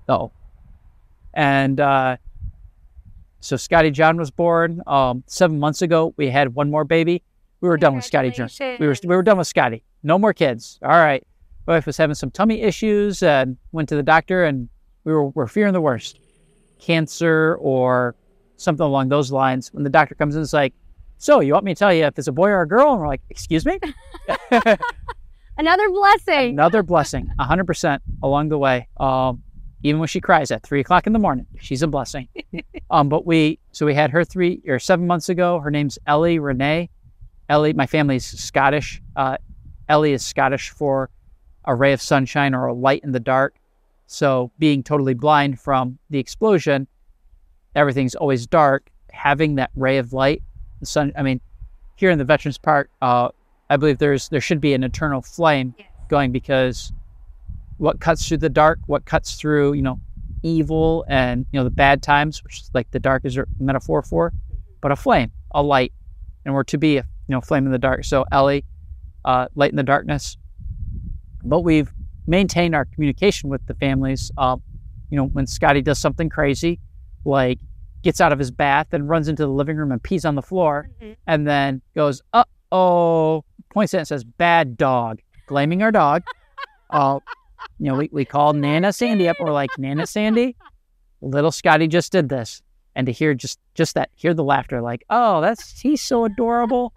oh, and uh, so Scotty John was born um, seven months ago. We had one more baby. We were done with Scotty John. We were we were done with Scotty. No more kids. All right. My wife was having some tummy issues and went to the doctor, and we were, were fearing the worst, cancer or something along those lines. When the doctor comes in, it's like, "So you want me to tell you if it's a boy or a girl?" And we're like, "Excuse me." Another blessing. Another blessing, hundred percent along the way. Um, even when she cries at three o'clock in the morning, she's a blessing. um, but we so we had her three or seven months ago. Her name's Ellie Renee. Ellie, my family's Scottish. Uh, Ellie is Scottish for a ray of sunshine or a light in the dark. So being totally blind from the explosion, everything's always dark. Having that ray of light, the sun. I mean, here in the Veterans Park, uh, I believe there's there should be an eternal flame going because what cuts through the dark, what cuts through you know evil and you know the bad times, which is like the dark is a metaphor for, mm-hmm. but a flame, a light, and we're to be a you know flame in the dark. So Ellie, uh, light in the darkness. But we've maintained our communication with the families. Uh, you know, when Scotty does something crazy, like gets out of his bath and runs into the living room and pees on the floor, mm-hmm. and then goes, "Uh oh," points at it and says, "Bad dog," blaming our dog. uh, you know, we, we call Nana Sandy up. We're like, Nana Sandy, little Scotty just did this. And to hear just just that, hear the laughter, like, oh, that's he's so adorable.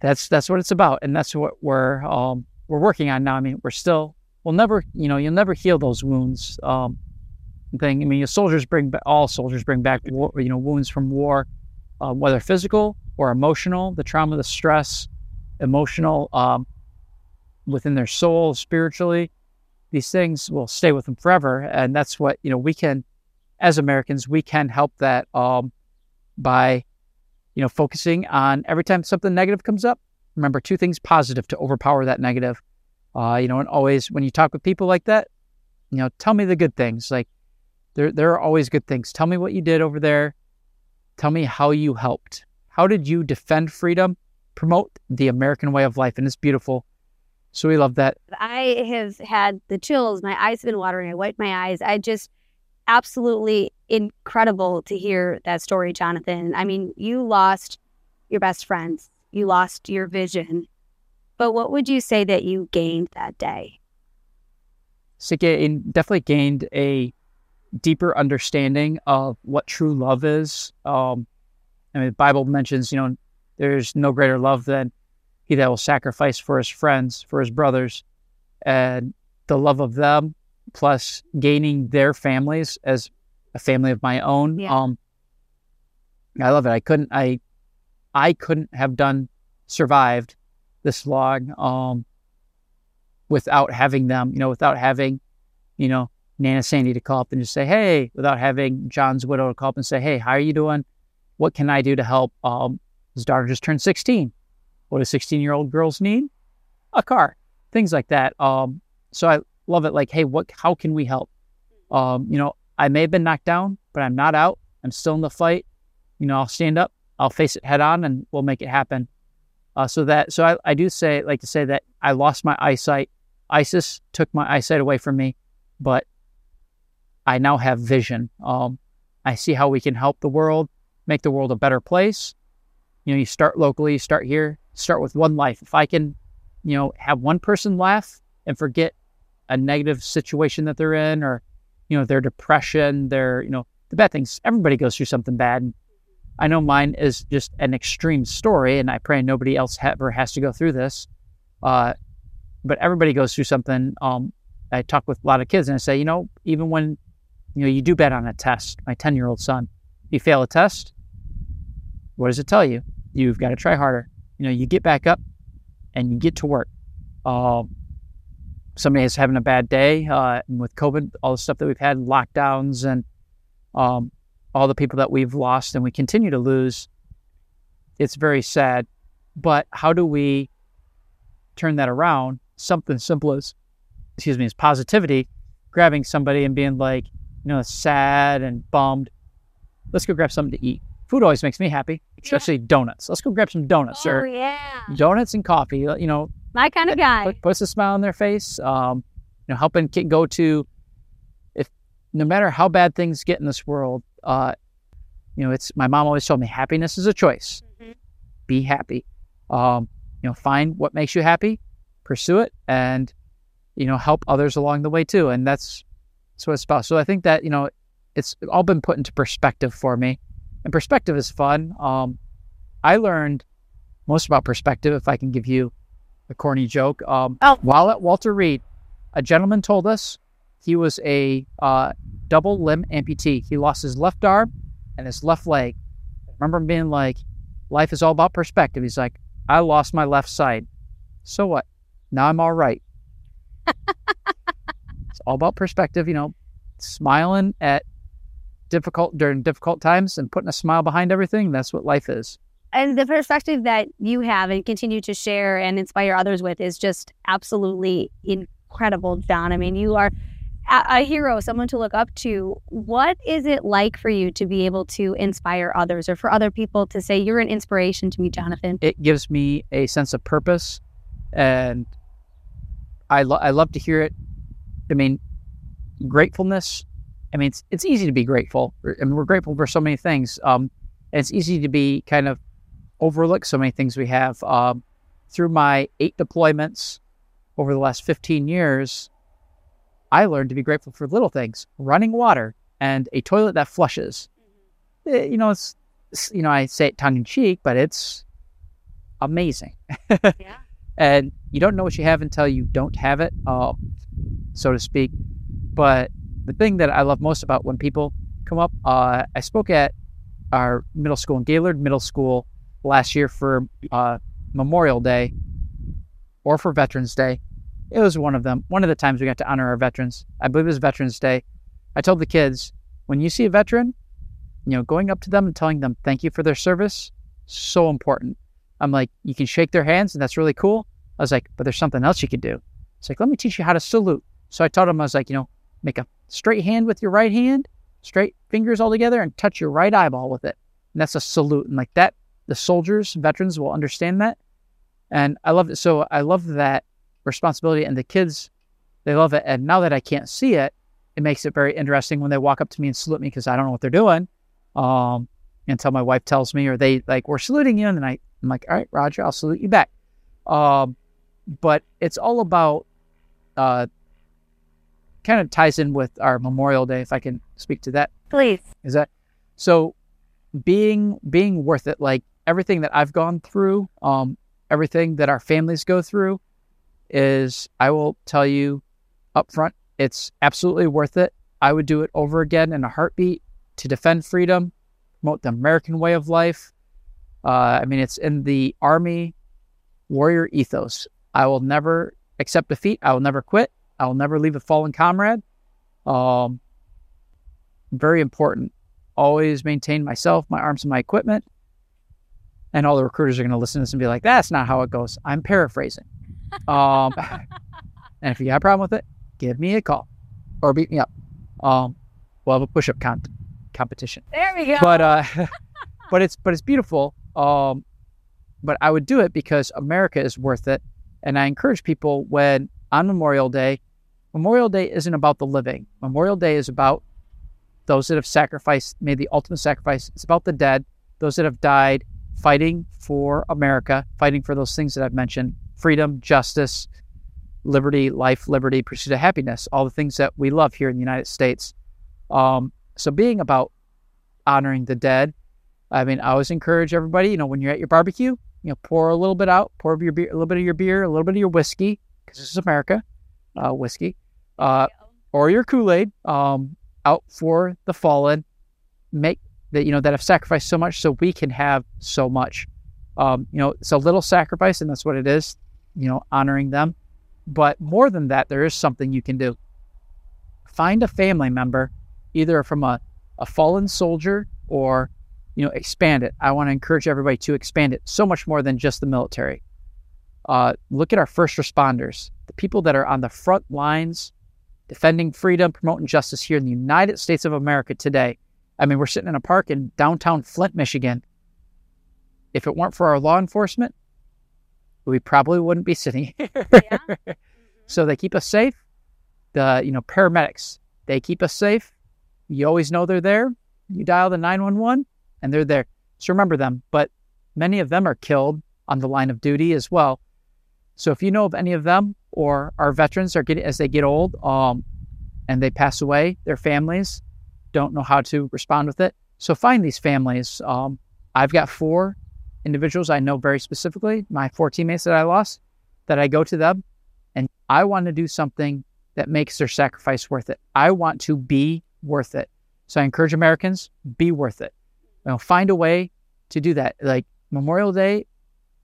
That's that's what it's about, and that's what we're um, we're working on now. I mean, we're still we'll never you know you'll never heal those wounds. Um, thing. I mean, your soldiers bring back all soldiers bring back war, you know wounds from war, uh, whether physical or emotional, the trauma, the stress, emotional. Um, within their soul spiritually these things will stay with them forever. And that's what you know we can as americans we can help that um, by you know focusing on every time something negative comes up remember two things positive to overpower that negative. Uh, you know and always when you talk with people like that you know tell me the good things. Like there, there are always good things. Tell me what you did over there. Tell me how you helped. How did you defend freedom? Promote the american way of life and it's beautiful so we love that. I have had the chills. My eyes have been watering. I wiped my eyes. I just absolutely incredible to hear that story, Jonathan. I mean, you lost your best friends, you lost your vision. But what would you say that you gained that day? So definitely gained a deeper understanding of what true love is. Um, I mean, the Bible mentions, you know, there's no greater love than he that will sacrifice for his friends, for his brothers, and the love of them, plus gaining their families as a family of my own. Yeah. Um, I love it. I couldn't. I I couldn't have done survived this long um, without having them. You know, without having, you know, Nana Sandy to call up and just say, "Hey," without having John's widow to call up and say, "Hey, how are you doing? What can I do to help?" Um, his daughter just turned 16. What do 16 year old girls need? A car, things like that. Um, so I love it. Like, hey, what? How can we help? Um, you know, I may have been knocked down, but I'm not out. I'm still in the fight. You know, I'll stand up. I'll face it head on, and we'll make it happen. Uh, so that, so I, I do say, like to say that I lost my eyesight. ISIS took my eyesight away from me, but I now have vision. Um, I see how we can help the world, make the world a better place. You know, you start locally, you start here, start with one life. If I can, you know, have one person laugh and forget a negative situation that they're in or, you know, their depression, their, you know, the bad things, everybody goes through something bad. I know mine is just an extreme story, and I pray nobody else ever has to go through this. Uh, but everybody goes through something. Um, I talk with a lot of kids, and I say, you know, even when you know you do bad on a test, my ten-year-old son, you fail a test. What does it tell you? You've got to try harder you know, you get back up and you get to work. Uh, somebody is having a bad day uh, with COVID, all the stuff that we've had, lockdowns, and um, all the people that we've lost and we continue to lose. It's very sad. But how do we turn that around? Something simple as, excuse me, as positivity grabbing somebody and being like, you know, sad and bummed. Let's go grab something to eat. Food always makes me happy, especially yeah. donuts. Let's go grab some donuts oh, or yeah. donuts and coffee. You know, my kind of guy. Put, puts a smile on their face. Um, you know, helping go to if no matter how bad things get in this world, uh, you know, it's my mom always told me happiness is a choice. Mm-hmm. Be happy. Um, you know, find what makes you happy, pursue it, and you know, help others along the way too. And that's that's what it's about. So I think that you know, it's all been put into perspective for me, and perspective is fun. Um, I learned most about perspective. If I can give you a corny joke, um, oh. while at Walter Reed, a gentleman told us he was a uh, double limb amputee. He lost his left arm and his left leg. I remember him being like, "Life is all about perspective." He's like, "I lost my left side. So what? Now I'm all right." it's all about perspective, you know, smiling at difficult during difficult times and putting a smile behind everything. That's what life is. And the perspective that you have and continue to share and inspire others with is just absolutely incredible, John. I mean, you are a, hero, someone to look up to. What is it like for you to be able to inspire others or for other people to say, you're an inspiration to me, Jonathan? It gives me a sense of purpose and I, lo- I love to hear it. I mean, gratefulness. I mean, it's, it's easy to be grateful. I mean, we're grateful for so many things. Um, and it's easy to be kind of overlook so many things we have. Um, through my eight deployments over the last 15 years, I learned to be grateful for little things running water and a toilet that flushes. Mm-hmm. It, you know, it's, you know, I say it tongue in cheek, but it's amazing. yeah and you don't know what you have until you don't have it, uh, so to speak. But the thing that I love most about when people come up, uh, I spoke at our middle school in Gaylord Middle School last year for uh, Memorial Day or for Veterans Day. It was one of them. One of the times we got to honor our veterans. I believe it was Veterans Day. I told the kids, when you see a veteran, you know, going up to them and telling them thank you for their service, so important. I'm like, you can shake their hands, and that's really cool. I was like, but there's something else you can do. It's like, let me teach you how to salute. So I taught them, I was like, you know, make a straight hand with your right hand, straight fingers all together, and touch your right eyeball with it. And that's a salute. And like that, the soldiers, veterans will understand that. And I love it. So I love that responsibility. And the kids, they love it. And now that I can't see it, it makes it very interesting when they walk up to me and salute me because I don't know what they're doing. Um, until my wife tells me, or they like, we're saluting you. And then I I'm like, all right, Roger, I'll salute you back. Um, but it's all about, uh, kind of ties in with our Memorial Day, if I can speak to that. Please. Is that so? Being being worth it, like everything that I've gone through, um, everything that our families go through, is I will tell you up front, it's absolutely worth it. I would do it over again in a heartbeat to defend freedom, promote the American way of life, uh, I mean, it's in the Army warrior ethos. I will never accept defeat. I will never quit. I will never leave a fallen comrade. Um, very important. Always maintain myself, my arms, and my equipment. And all the recruiters are going to listen to this and be like, that's not how it goes. I'm paraphrasing. Um, and if you got a problem with it, give me a call or beat me up. Um, we'll have a push up con- competition. There we go. But, uh, but it's, but it's beautiful. Um, but I would do it because America is worth it. And I encourage people when on Memorial Day, Memorial Day isn't about the living. Memorial Day is about those that have sacrificed, made the ultimate sacrifice. It's about the dead, those that have died fighting for America, fighting for those things that I've mentioned freedom, justice, liberty, life, liberty, pursuit of happiness, all the things that we love here in the United States. Um, so being about honoring the dead I mean, I always encourage everybody, you know, when you're at your barbecue, you know, pour a little bit out, pour your beer, a little bit of your beer, a little bit of your whiskey, because this is America, uh, whiskey, uh, or your Kool Aid, um, out for the fallen, make that you know that have sacrificed so much, so we can have so much. Um, you know, it's a little sacrifice, and that's what it is. You know, honoring them, but more than that, there is something you can do. Find a family member, either from a, a fallen soldier or you know, expand it. I want to encourage everybody to expand it so much more than just the military. Uh, look at our first responders, the people that are on the front lines defending freedom, promoting justice here in the United States of America today. I mean, we're sitting in a park in downtown Flint, Michigan. If it weren't for our law enforcement, we probably wouldn't be sitting here. Yeah. Mm-hmm. so they keep us safe. The you know paramedics they keep us safe. You always know they're there. You dial the 911 and they're there. So remember them. But many of them are killed on the line of duty as well. So if you know of any of them or our veterans are getting as they get old um, and they pass away, their families don't know how to respond with it. So find these families. Um, I've got four individuals I know very specifically, my four teammates that I lost, that I go to them and I want to do something that makes their sacrifice worth it. I want to be worth it. So I encourage Americans, be worth it. You know, find a way to do that. Like Memorial Day,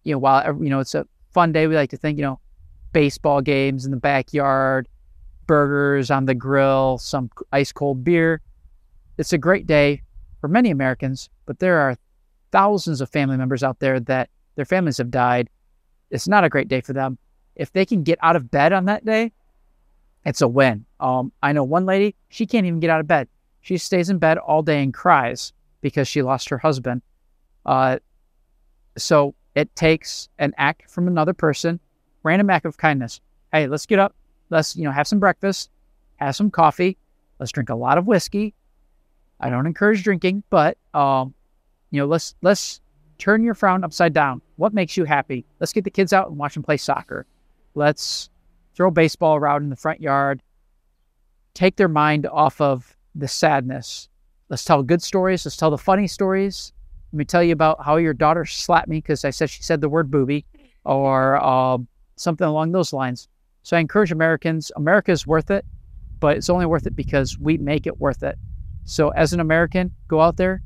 you know, while you know it's a fun day, we like to think, you know, baseball games in the backyard, burgers on the grill, some ice cold beer. It's a great day for many Americans, but there are thousands of family members out there that their families have died. It's not a great day for them. If they can get out of bed on that day, it's a win. Um, I know one lady, she can't even get out of bed. She stays in bed all day and cries because she lost her husband. Uh, so it takes an act from another person, random act of kindness. Hey, let's get up. Let's, you know, have some breakfast, have some coffee. Let's drink a lot of whiskey. I don't encourage drinking, but um, you know, let's let's turn your frown upside down. What makes you happy? Let's get the kids out and watch them play soccer. Let's throw a baseball around in the front yard. Take their mind off of the sadness. Let's tell good stories. Let's tell the funny stories. Let me tell you about how your daughter slapped me because I said she said the word booby or uh, something along those lines. So I encourage Americans. America is worth it, but it's only worth it because we make it worth it. So as an American, go out there,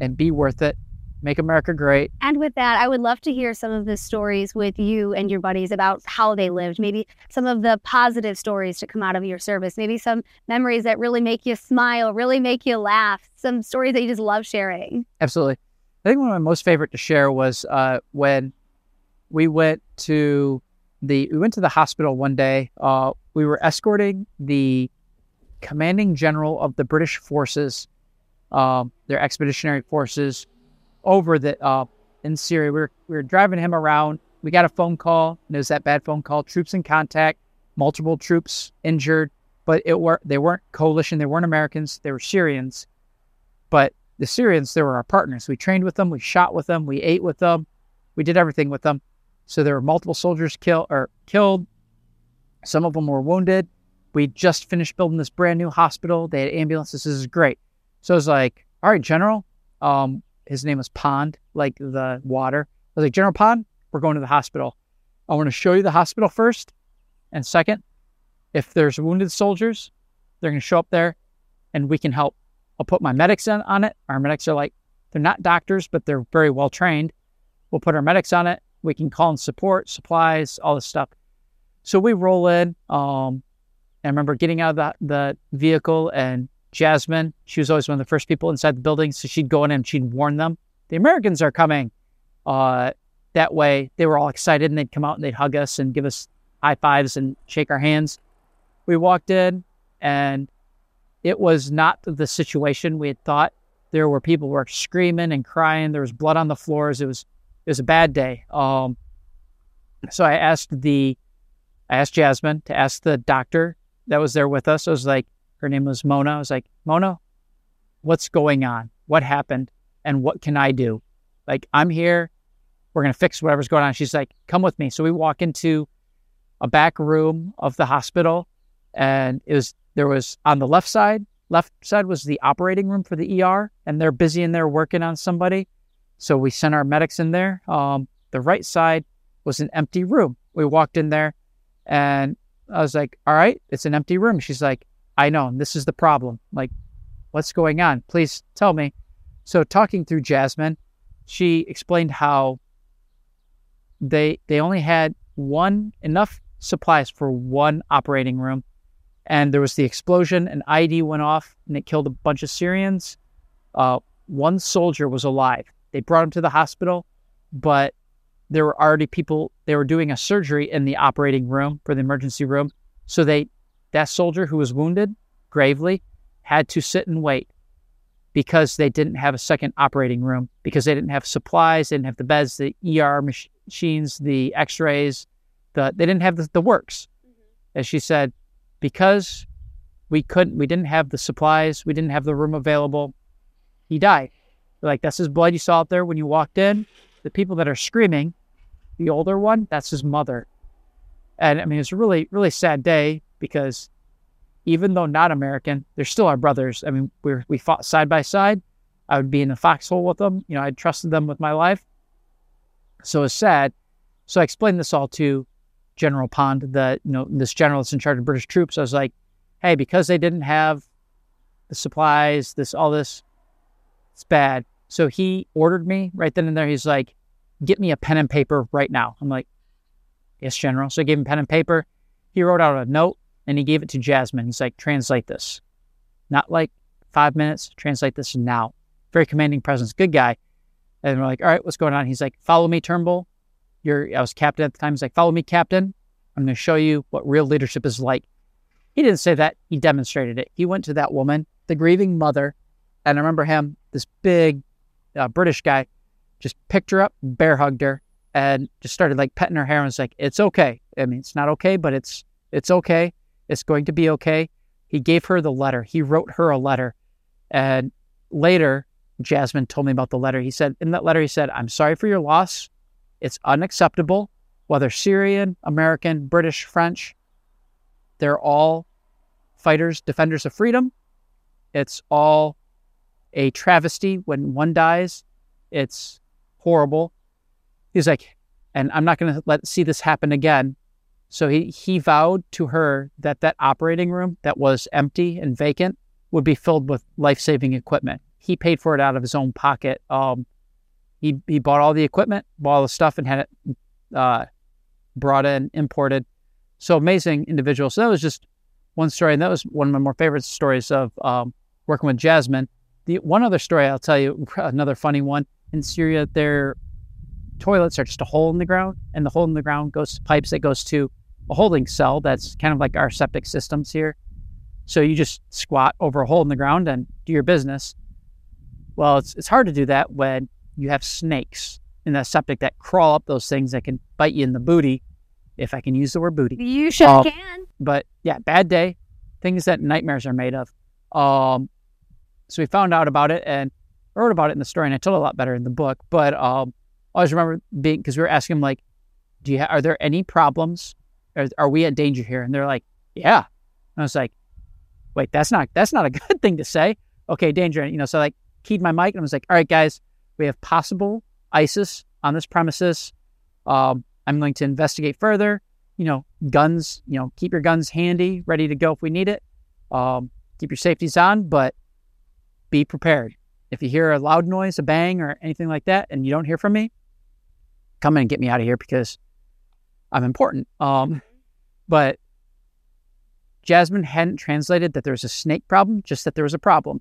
and be worth it. Make America great. And with that, I would love to hear some of the stories with you and your buddies about how they lived. Maybe some of the positive stories to come out of your service. Maybe some memories that really make you smile, really make you laugh. Some stories that you just love sharing. Absolutely. I think one of my most favorite to share was uh, when we went to the we went to the hospital one day. Uh, we were escorting the commanding general of the British forces um, their expeditionary forces over the uh, in Syria. We were, we were driving him around. We got a phone call, and it was that bad phone call. Troops in contact, multiple troops injured, but it were they weren't coalition. They weren't Americans. They were Syrians. But the Syrians, they were our partners. We trained with them. We shot with them. We ate with them. We did everything with them. So there were multiple soldiers killed or killed. Some of them were wounded. We just finished building this brand new hospital. They had ambulances. This is great. So I was like, all right, General. Um, his name was Pond, like the water. I was like, General Pond, we're going to the hospital. I want to show you the hospital first. And second, if there's wounded soldiers, they're going to show up there and we can help. I'll put my medics on, on it. Our medics are like, they're not doctors, but they're very well trained. We'll put our medics on it. We can call in support, supplies, all this stuff. So we roll in. Um, I remember getting out of the, the vehicle and Jasmine, she was always one of the first people inside the building. So she'd go in and she'd warn them, the Americans are coming. Uh, that way they were all excited and they'd come out and they'd hug us and give us high fives and shake our hands. We walked in and it was not the situation we had thought. There were people were screaming and crying. There was blood on the floors. It was it was a bad day. Um, so I asked the I asked Jasmine to ask the doctor that was there with us. I was like, her name was Mona. I was like, Mona, what's going on? What happened? And what can I do? Like, I'm here. We're going to fix whatever's going on. She's like, come with me. So we walk into a back room of the hospital. And it was, there was on the left side, left side was the operating room for the ER. And they're busy in there working on somebody. So we sent our medics in there. Um, the right side was an empty room. We walked in there and I was like, all right, it's an empty room. She's like, I know this is the problem. Like, what's going on? Please tell me. So, talking through Jasmine, she explained how they they only had one enough supplies for one operating room, and there was the explosion. An ID went off, and it killed a bunch of Syrians. Uh, one soldier was alive. They brought him to the hospital, but there were already people. They were doing a surgery in the operating room for the emergency room, so they that soldier who was wounded gravely had to sit and wait because they didn't have a second operating room, because they didn't have supplies, they didn't have the beds, the ER mach- machines, the x rays, the, they didn't have the, the works. Mm-hmm. As she said, because we couldn't, we didn't have the supplies, we didn't have the room available, he died. Like, that's his blood you saw out there when you walked in. The people that are screaming, the older one, that's his mother. And I mean, it's a really, really sad day because even though not American, they're still our brothers. I mean, we we fought side by side. I would be in a foxhole with them. You know, I trusted them with my life. So it's sad. So I explained this all to General Pond, the you know this general that's in charge of British troops. I was like, hey, because they didn't have the supplies, this all this, it's bad. So he ordered me right then and there. He's like, get me a pen and paper right now. I'm like, yes, General. So I gave him pen and paper. He wrote out a note and he gave it to Jasmine. He's like, translate this. Not like five minutes, translate this now. Very commanding presence, good guy. And we're like, all right, what's going on? He's like, follow me, Turnbull. I was captain at the time. He's like, follow me, captain. I'm going to show you what real leadership is like. He didn't say that. He demonstrated it. He went to that woman, the grieving mother. And I remember him, this big uh, British guy, just picked her up, bear hugged her, and just started like petting her hair and was like, it's okay. I mean, it's not okay, but it's, it's okay. It's going to be okay. He gave her the letter. He wrote her a letter. And later, Jasmine told me about the letter. He said, in that letter, he said, I'm sorry for your loss. It's unacceptable. Whether Syrian, American, British, French, they're all fighters, defenders of freedom. It's all a travesty when one dies. It's horrible. He's like, and I'm not going to let see this happen again. So he, he vowed to her that that operating room that was empty and vacant would be filled with life saving equipment. He paid for it out of his own pocket. Um, he, he bought all the equipment, bought all the stuff, and had it uh, brought in, imported. So amazing individual. So that was just one story. And that was one of my more favorite stories of um, working with Jasmine. The one other story I'll tell you, another funny one. In Syria, their toilets are just a hole in the ground, and the hole in the ground goes to pipes that goes to a holding cell that's kind of like our septic systems here. So you just squat over a hole in the ground and do your business. Well, it's, it's hard to do that when you have snakes in the septic that crawl up those things that can bite you in the booty, if I can use the word booty. You sure um, can. But yeah, bad day, things that nightmares are made of. Um, so we found out about it and wrote about it in the story, and I told a lot better in the book. But um, I always remember being because we were asking him like, "Do you ha- are there any problems are, are we at danger here? And they're like, yeah. And I was like, wait, that's not that's not a good thing to say. Okay, danger. You know, so like keyed my mic and I was like, all right, guys, we have possible ISIS on this premises. Um, I'm going to investigate further. You know, guns. You know, keep your guns handy, ready to go if we need it. Um, keep your safeties on, but be prepared. If you hear a loud noise, a bang, or anything like that, and you don't hear from me, come in and get me out of here because I'm important. Um, but Jasmine hadn't translated that there was a snake problem, just that there was a problem.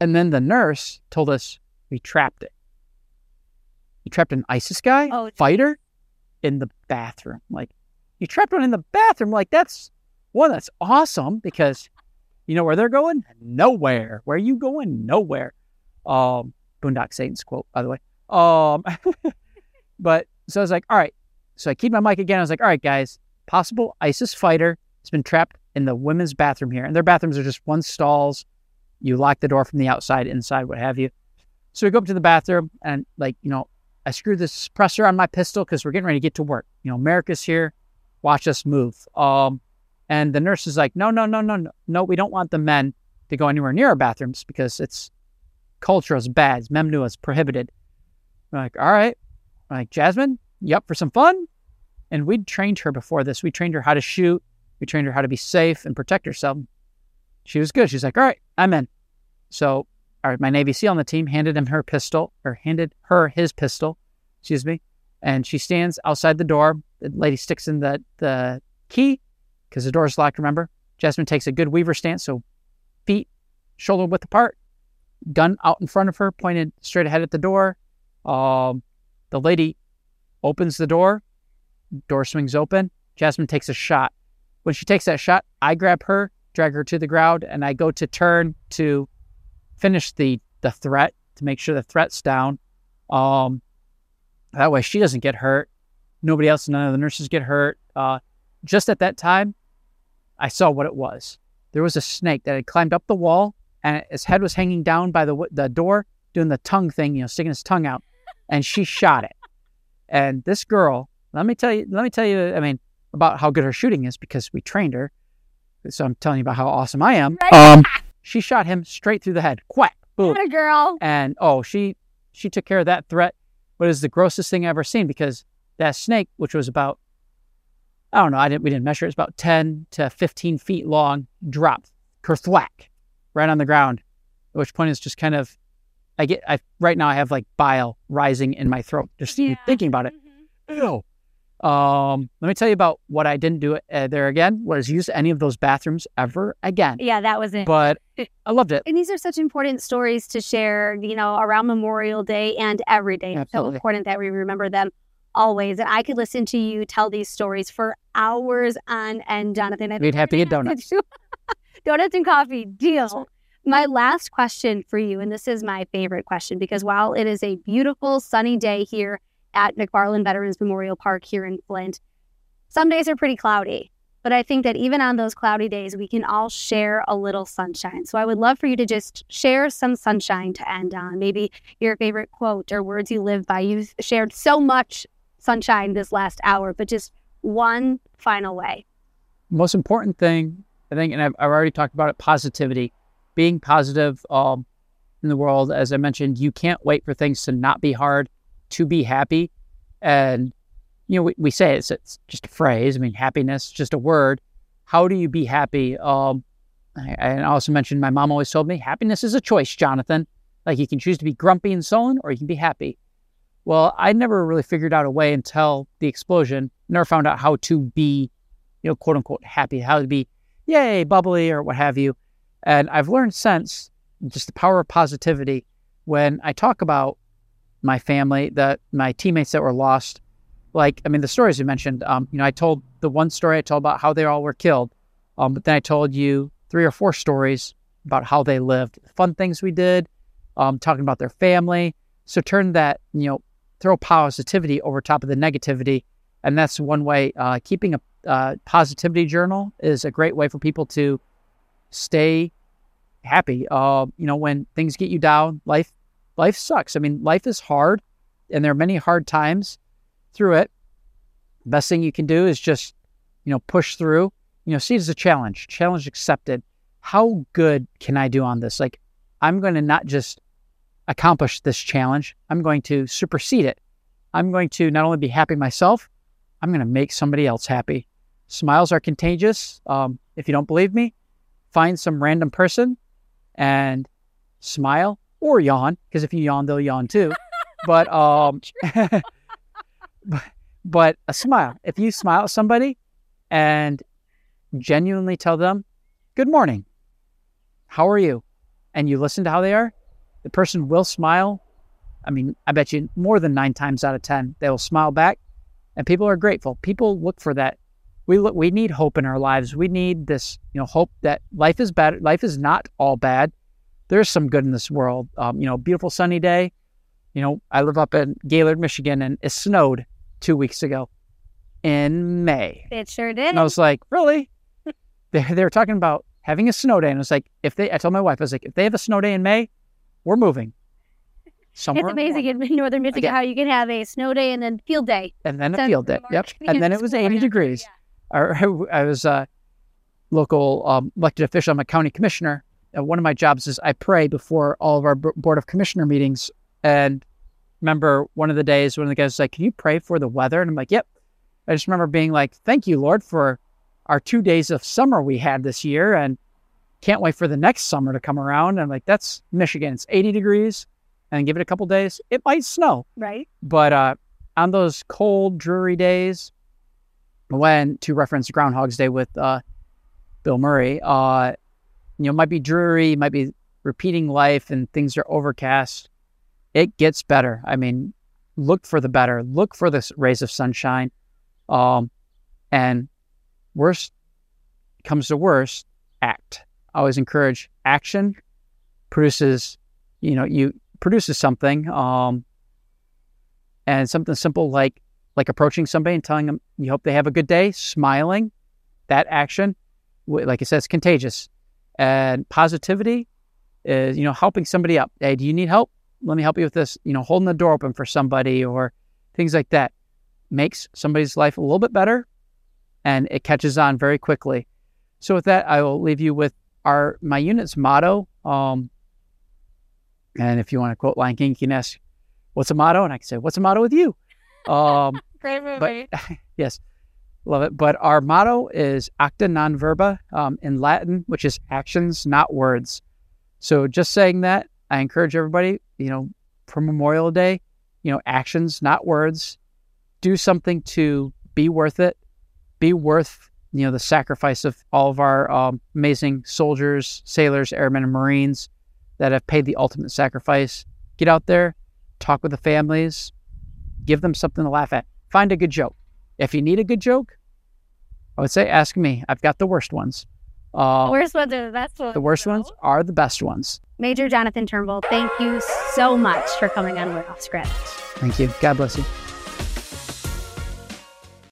And then the nurse told us we trapped it. You trapped an ISIS guy, oh, fighter, in the bathroom. Like, you trapped one in the bathroom. Like, that's one, that's awesome because you know where they're going? Nowhere. Where are you going? Nowhere. Um, Boondock Saints quote, by the way. Um, but so I was like, all right, so I keep my mic again. I was like, all right, guys, possible ISIS fighter has been trapped in the women's bathroom here. And their bathrooms are just one stalls. You lock the door from the outside, inside, what have you. So we go up to the bathroom and, like, you know, I screw the suppressor on my pistol because we're getting ready to get to work. You know, America's here. Watch us move. Um, and the nurse is like, no, no, no, no, no, no, we don't want the men to go anywhere near our bathrooms because it's culture is bad. Memnu is prohibited. I'm like, all right. I'm like, Jasmine, yep, for some fun? And we'd trained her before this. We trained her how to shoot. We trained her how to be safe and protect herself. She was good. She's like, all right, I'm in. So my Navy SEAL on the team handed him her pistol, or handed her his pistol, excuse me. And she stands outside the door. The lady sticks in the, the key because the door is locked, remember? Jasmine takes a good weaver stance, so feet shoulder width apart, gun out in front of her, pointed straight ahead at the door. Um, the lady opens the door, door swings open. Jasmine takes a shot when she takes that shot, I grab her, drag her to the ground, and I go to turn to finish the the threat to make sure the threat's down. Um, that way she doesn't get hurt. Nobody else, none of the nurses get hurt. Uh, just at that time, I saw what it was. There was a snake that had climbed up the wall, and its head was hanging down by the the door, doing the tongue thing, you know, sticking its tongue out, and she shot it. And this girl, let me tell you, let me tell you, I mean, about how good her shooting is because we trained her. So I'm telling you about how awesome I am. Right. Um, she shot him straight through the head. Quack, boom. What a girl. And oh, she she took care of that threat. But it was the grossest thing I've ever seen because that snake, which was about I don't know, I didn't we didn't measure, it was about ten to fifteen feet long, dropped kerthwack right on the ground. At which point it's just kind of I get I right now I have like bile rising in my throat just Yeah. thinking about it. Mhm. Ew. Um, let me tell you about what I didn't do uh, there again. Was use any of those bathrooms ever again. Yeah, that was it. But I loved it. and these are such important stories to share, you know, around Memorial Day and every day. It's so important that we remember them always. And I could listen to you tell these stories for hours on end, Jonathan. I We'd have to get donuts. donuts and coffee, deal. My last question for you, and this is my favorite question because while it is a beautiful sunny day here at McFarland Veterans Memorial Park here in Flint, some days are pretty cloudy. But I think that even on those cloudy days, we can all share a little sunshine. So I would love for you to just share some sunshine to end on. Maybe your favorite quote or words you live by. You've shared so much sunshine this last hour, but just one final way. most important thing, I think, and I've, I've already talked about it, positivity, being positive um, in the world. As I mentioned, you can't wait for things to not be hard, to be happy. And, you know, we, we say it's, it's just a phrase. I mean, happiness, just a word. How do you be happy? Um, I, I also mentioned my mom always told me happiness is a choice, Jonathan. Like you can choose to be grumpy and sullen or you can be happy. Well, I never really figured out a way until the explosion, never found out how to be you know, quote unquote happy, how to be yay, bubbly or what have you. And I've learned since just the power of positivity when I talk about my family, that my teammates that were lost. Like, I mean, the stories you mentioned, um, you know, I told the one story I told about how they all were killed. Um, but then I told you three or four stories about how they lived, fun things we did, um, talking about their family. So turn that, you know, throw positivity over top of the negativity. And that's one way, uh, keeping a uh, positivity journal is a great way for people to stay happy. Uh, you know, when things get you down, life life sucks. I mean, life is hard, and there are many hard times through it. Best thing you can do is just you know push through. You know, see it as a challenge. Challenge accepted. How good can I do on this? Like, I'm going to not just accomplish this challenge. I'm going to supersede it. I'm going to not only be happy myself, I'm going to make somebody else happy. Smiles are contagious. Um, if you don't believe me, find some random person and smile or yawn, because if you yawn, they'll yawn too. but um, but, but a smile. If you smile at somebody and genuinely tell them, "Good morning, how are you?" and you listen to how they are, the person will smile. I mean, I bet you more than nine times out of ten they will smile back, and people are grateful. People look for that we look, we need hope in our lives. We need this, you know, hope that life is bad. Life is not all bad. There's some good in this world. Um, you know, beautiful sunny day. You know, I live up in Gaylord, Michigan, and it snowed two weeks ago in May. It sure did. And I was like, really? they, they were talking about having a snow day, and I was like, if they, I told my wife, I was like, if they have a snow day in May, we're moving somewhere. It's amazing in northern Michigan Again. how you can have a snow day and then field day. and then a field day. Yep. And then it was 80 before, degrees. I, I was a local um, elected official. I'm a county commissioner. And one of my jobs is I pray before all of our b- board of commissioner meetings. And remember one of the days, one of the guys was like, "Can you pray for the weather?" And I'm like, "Yep." I just remember being like, "Thank you, Lord, for our two days of summer we had this year, and can't wait for the next summer to come around." And I'm like, "That's Michigan. It's 80 degrees, and give it a couple days, it might snow." Right. But uh, on those cold, dreary days, when to reference Groundhog's Day with uh, Bill Murray, uh, you know, might be dreary, might be repeating life, and things are overcast. It gets better. I mean, look for the better. Look for the rays of sunshine. Um, and worst, comes to worst, act. I always encourage action produces, you know, you produces something. Um, and something simple like like approaching somebody and telling them you hope they have a good day, smiling, that action, like it says, contagious. And positivity is, you know, helping somebody up. Hey, do you need help? Let me help you with this. You know, holding the door open for somebody or things like that makes somebody's life a little bit better and it catches on very quickly. So with that, I will leave you with our my unit's motto. Um, and if you want to quote Lion King, you can ask, "What's a motto?" And I can say, "What's a motto with you?" Um, Great movie. But, yes, love it. But our motto is "Acta non verba" um, in Latin, which is actions, not words. So just saying that, I encourage everybody, you know, for Memorial Day, you know, actions, not words. Do something to be worth it. Be worth you know the sacrifice of all of our um, amazing soldiers, sailors, airmen, and Marines that have paid the ultimate sacrifice. Get out there, talk with the families, give them something to laugh at. Find a good joke. If you need a good joke, I would say ask me. I've got the worst ones. Uh, worst ones are the best ones. The worst though. ones are the best ones. Major Jonathan Turnbull, thank you so much for coming on We're Off Script. Thank you. God bless you.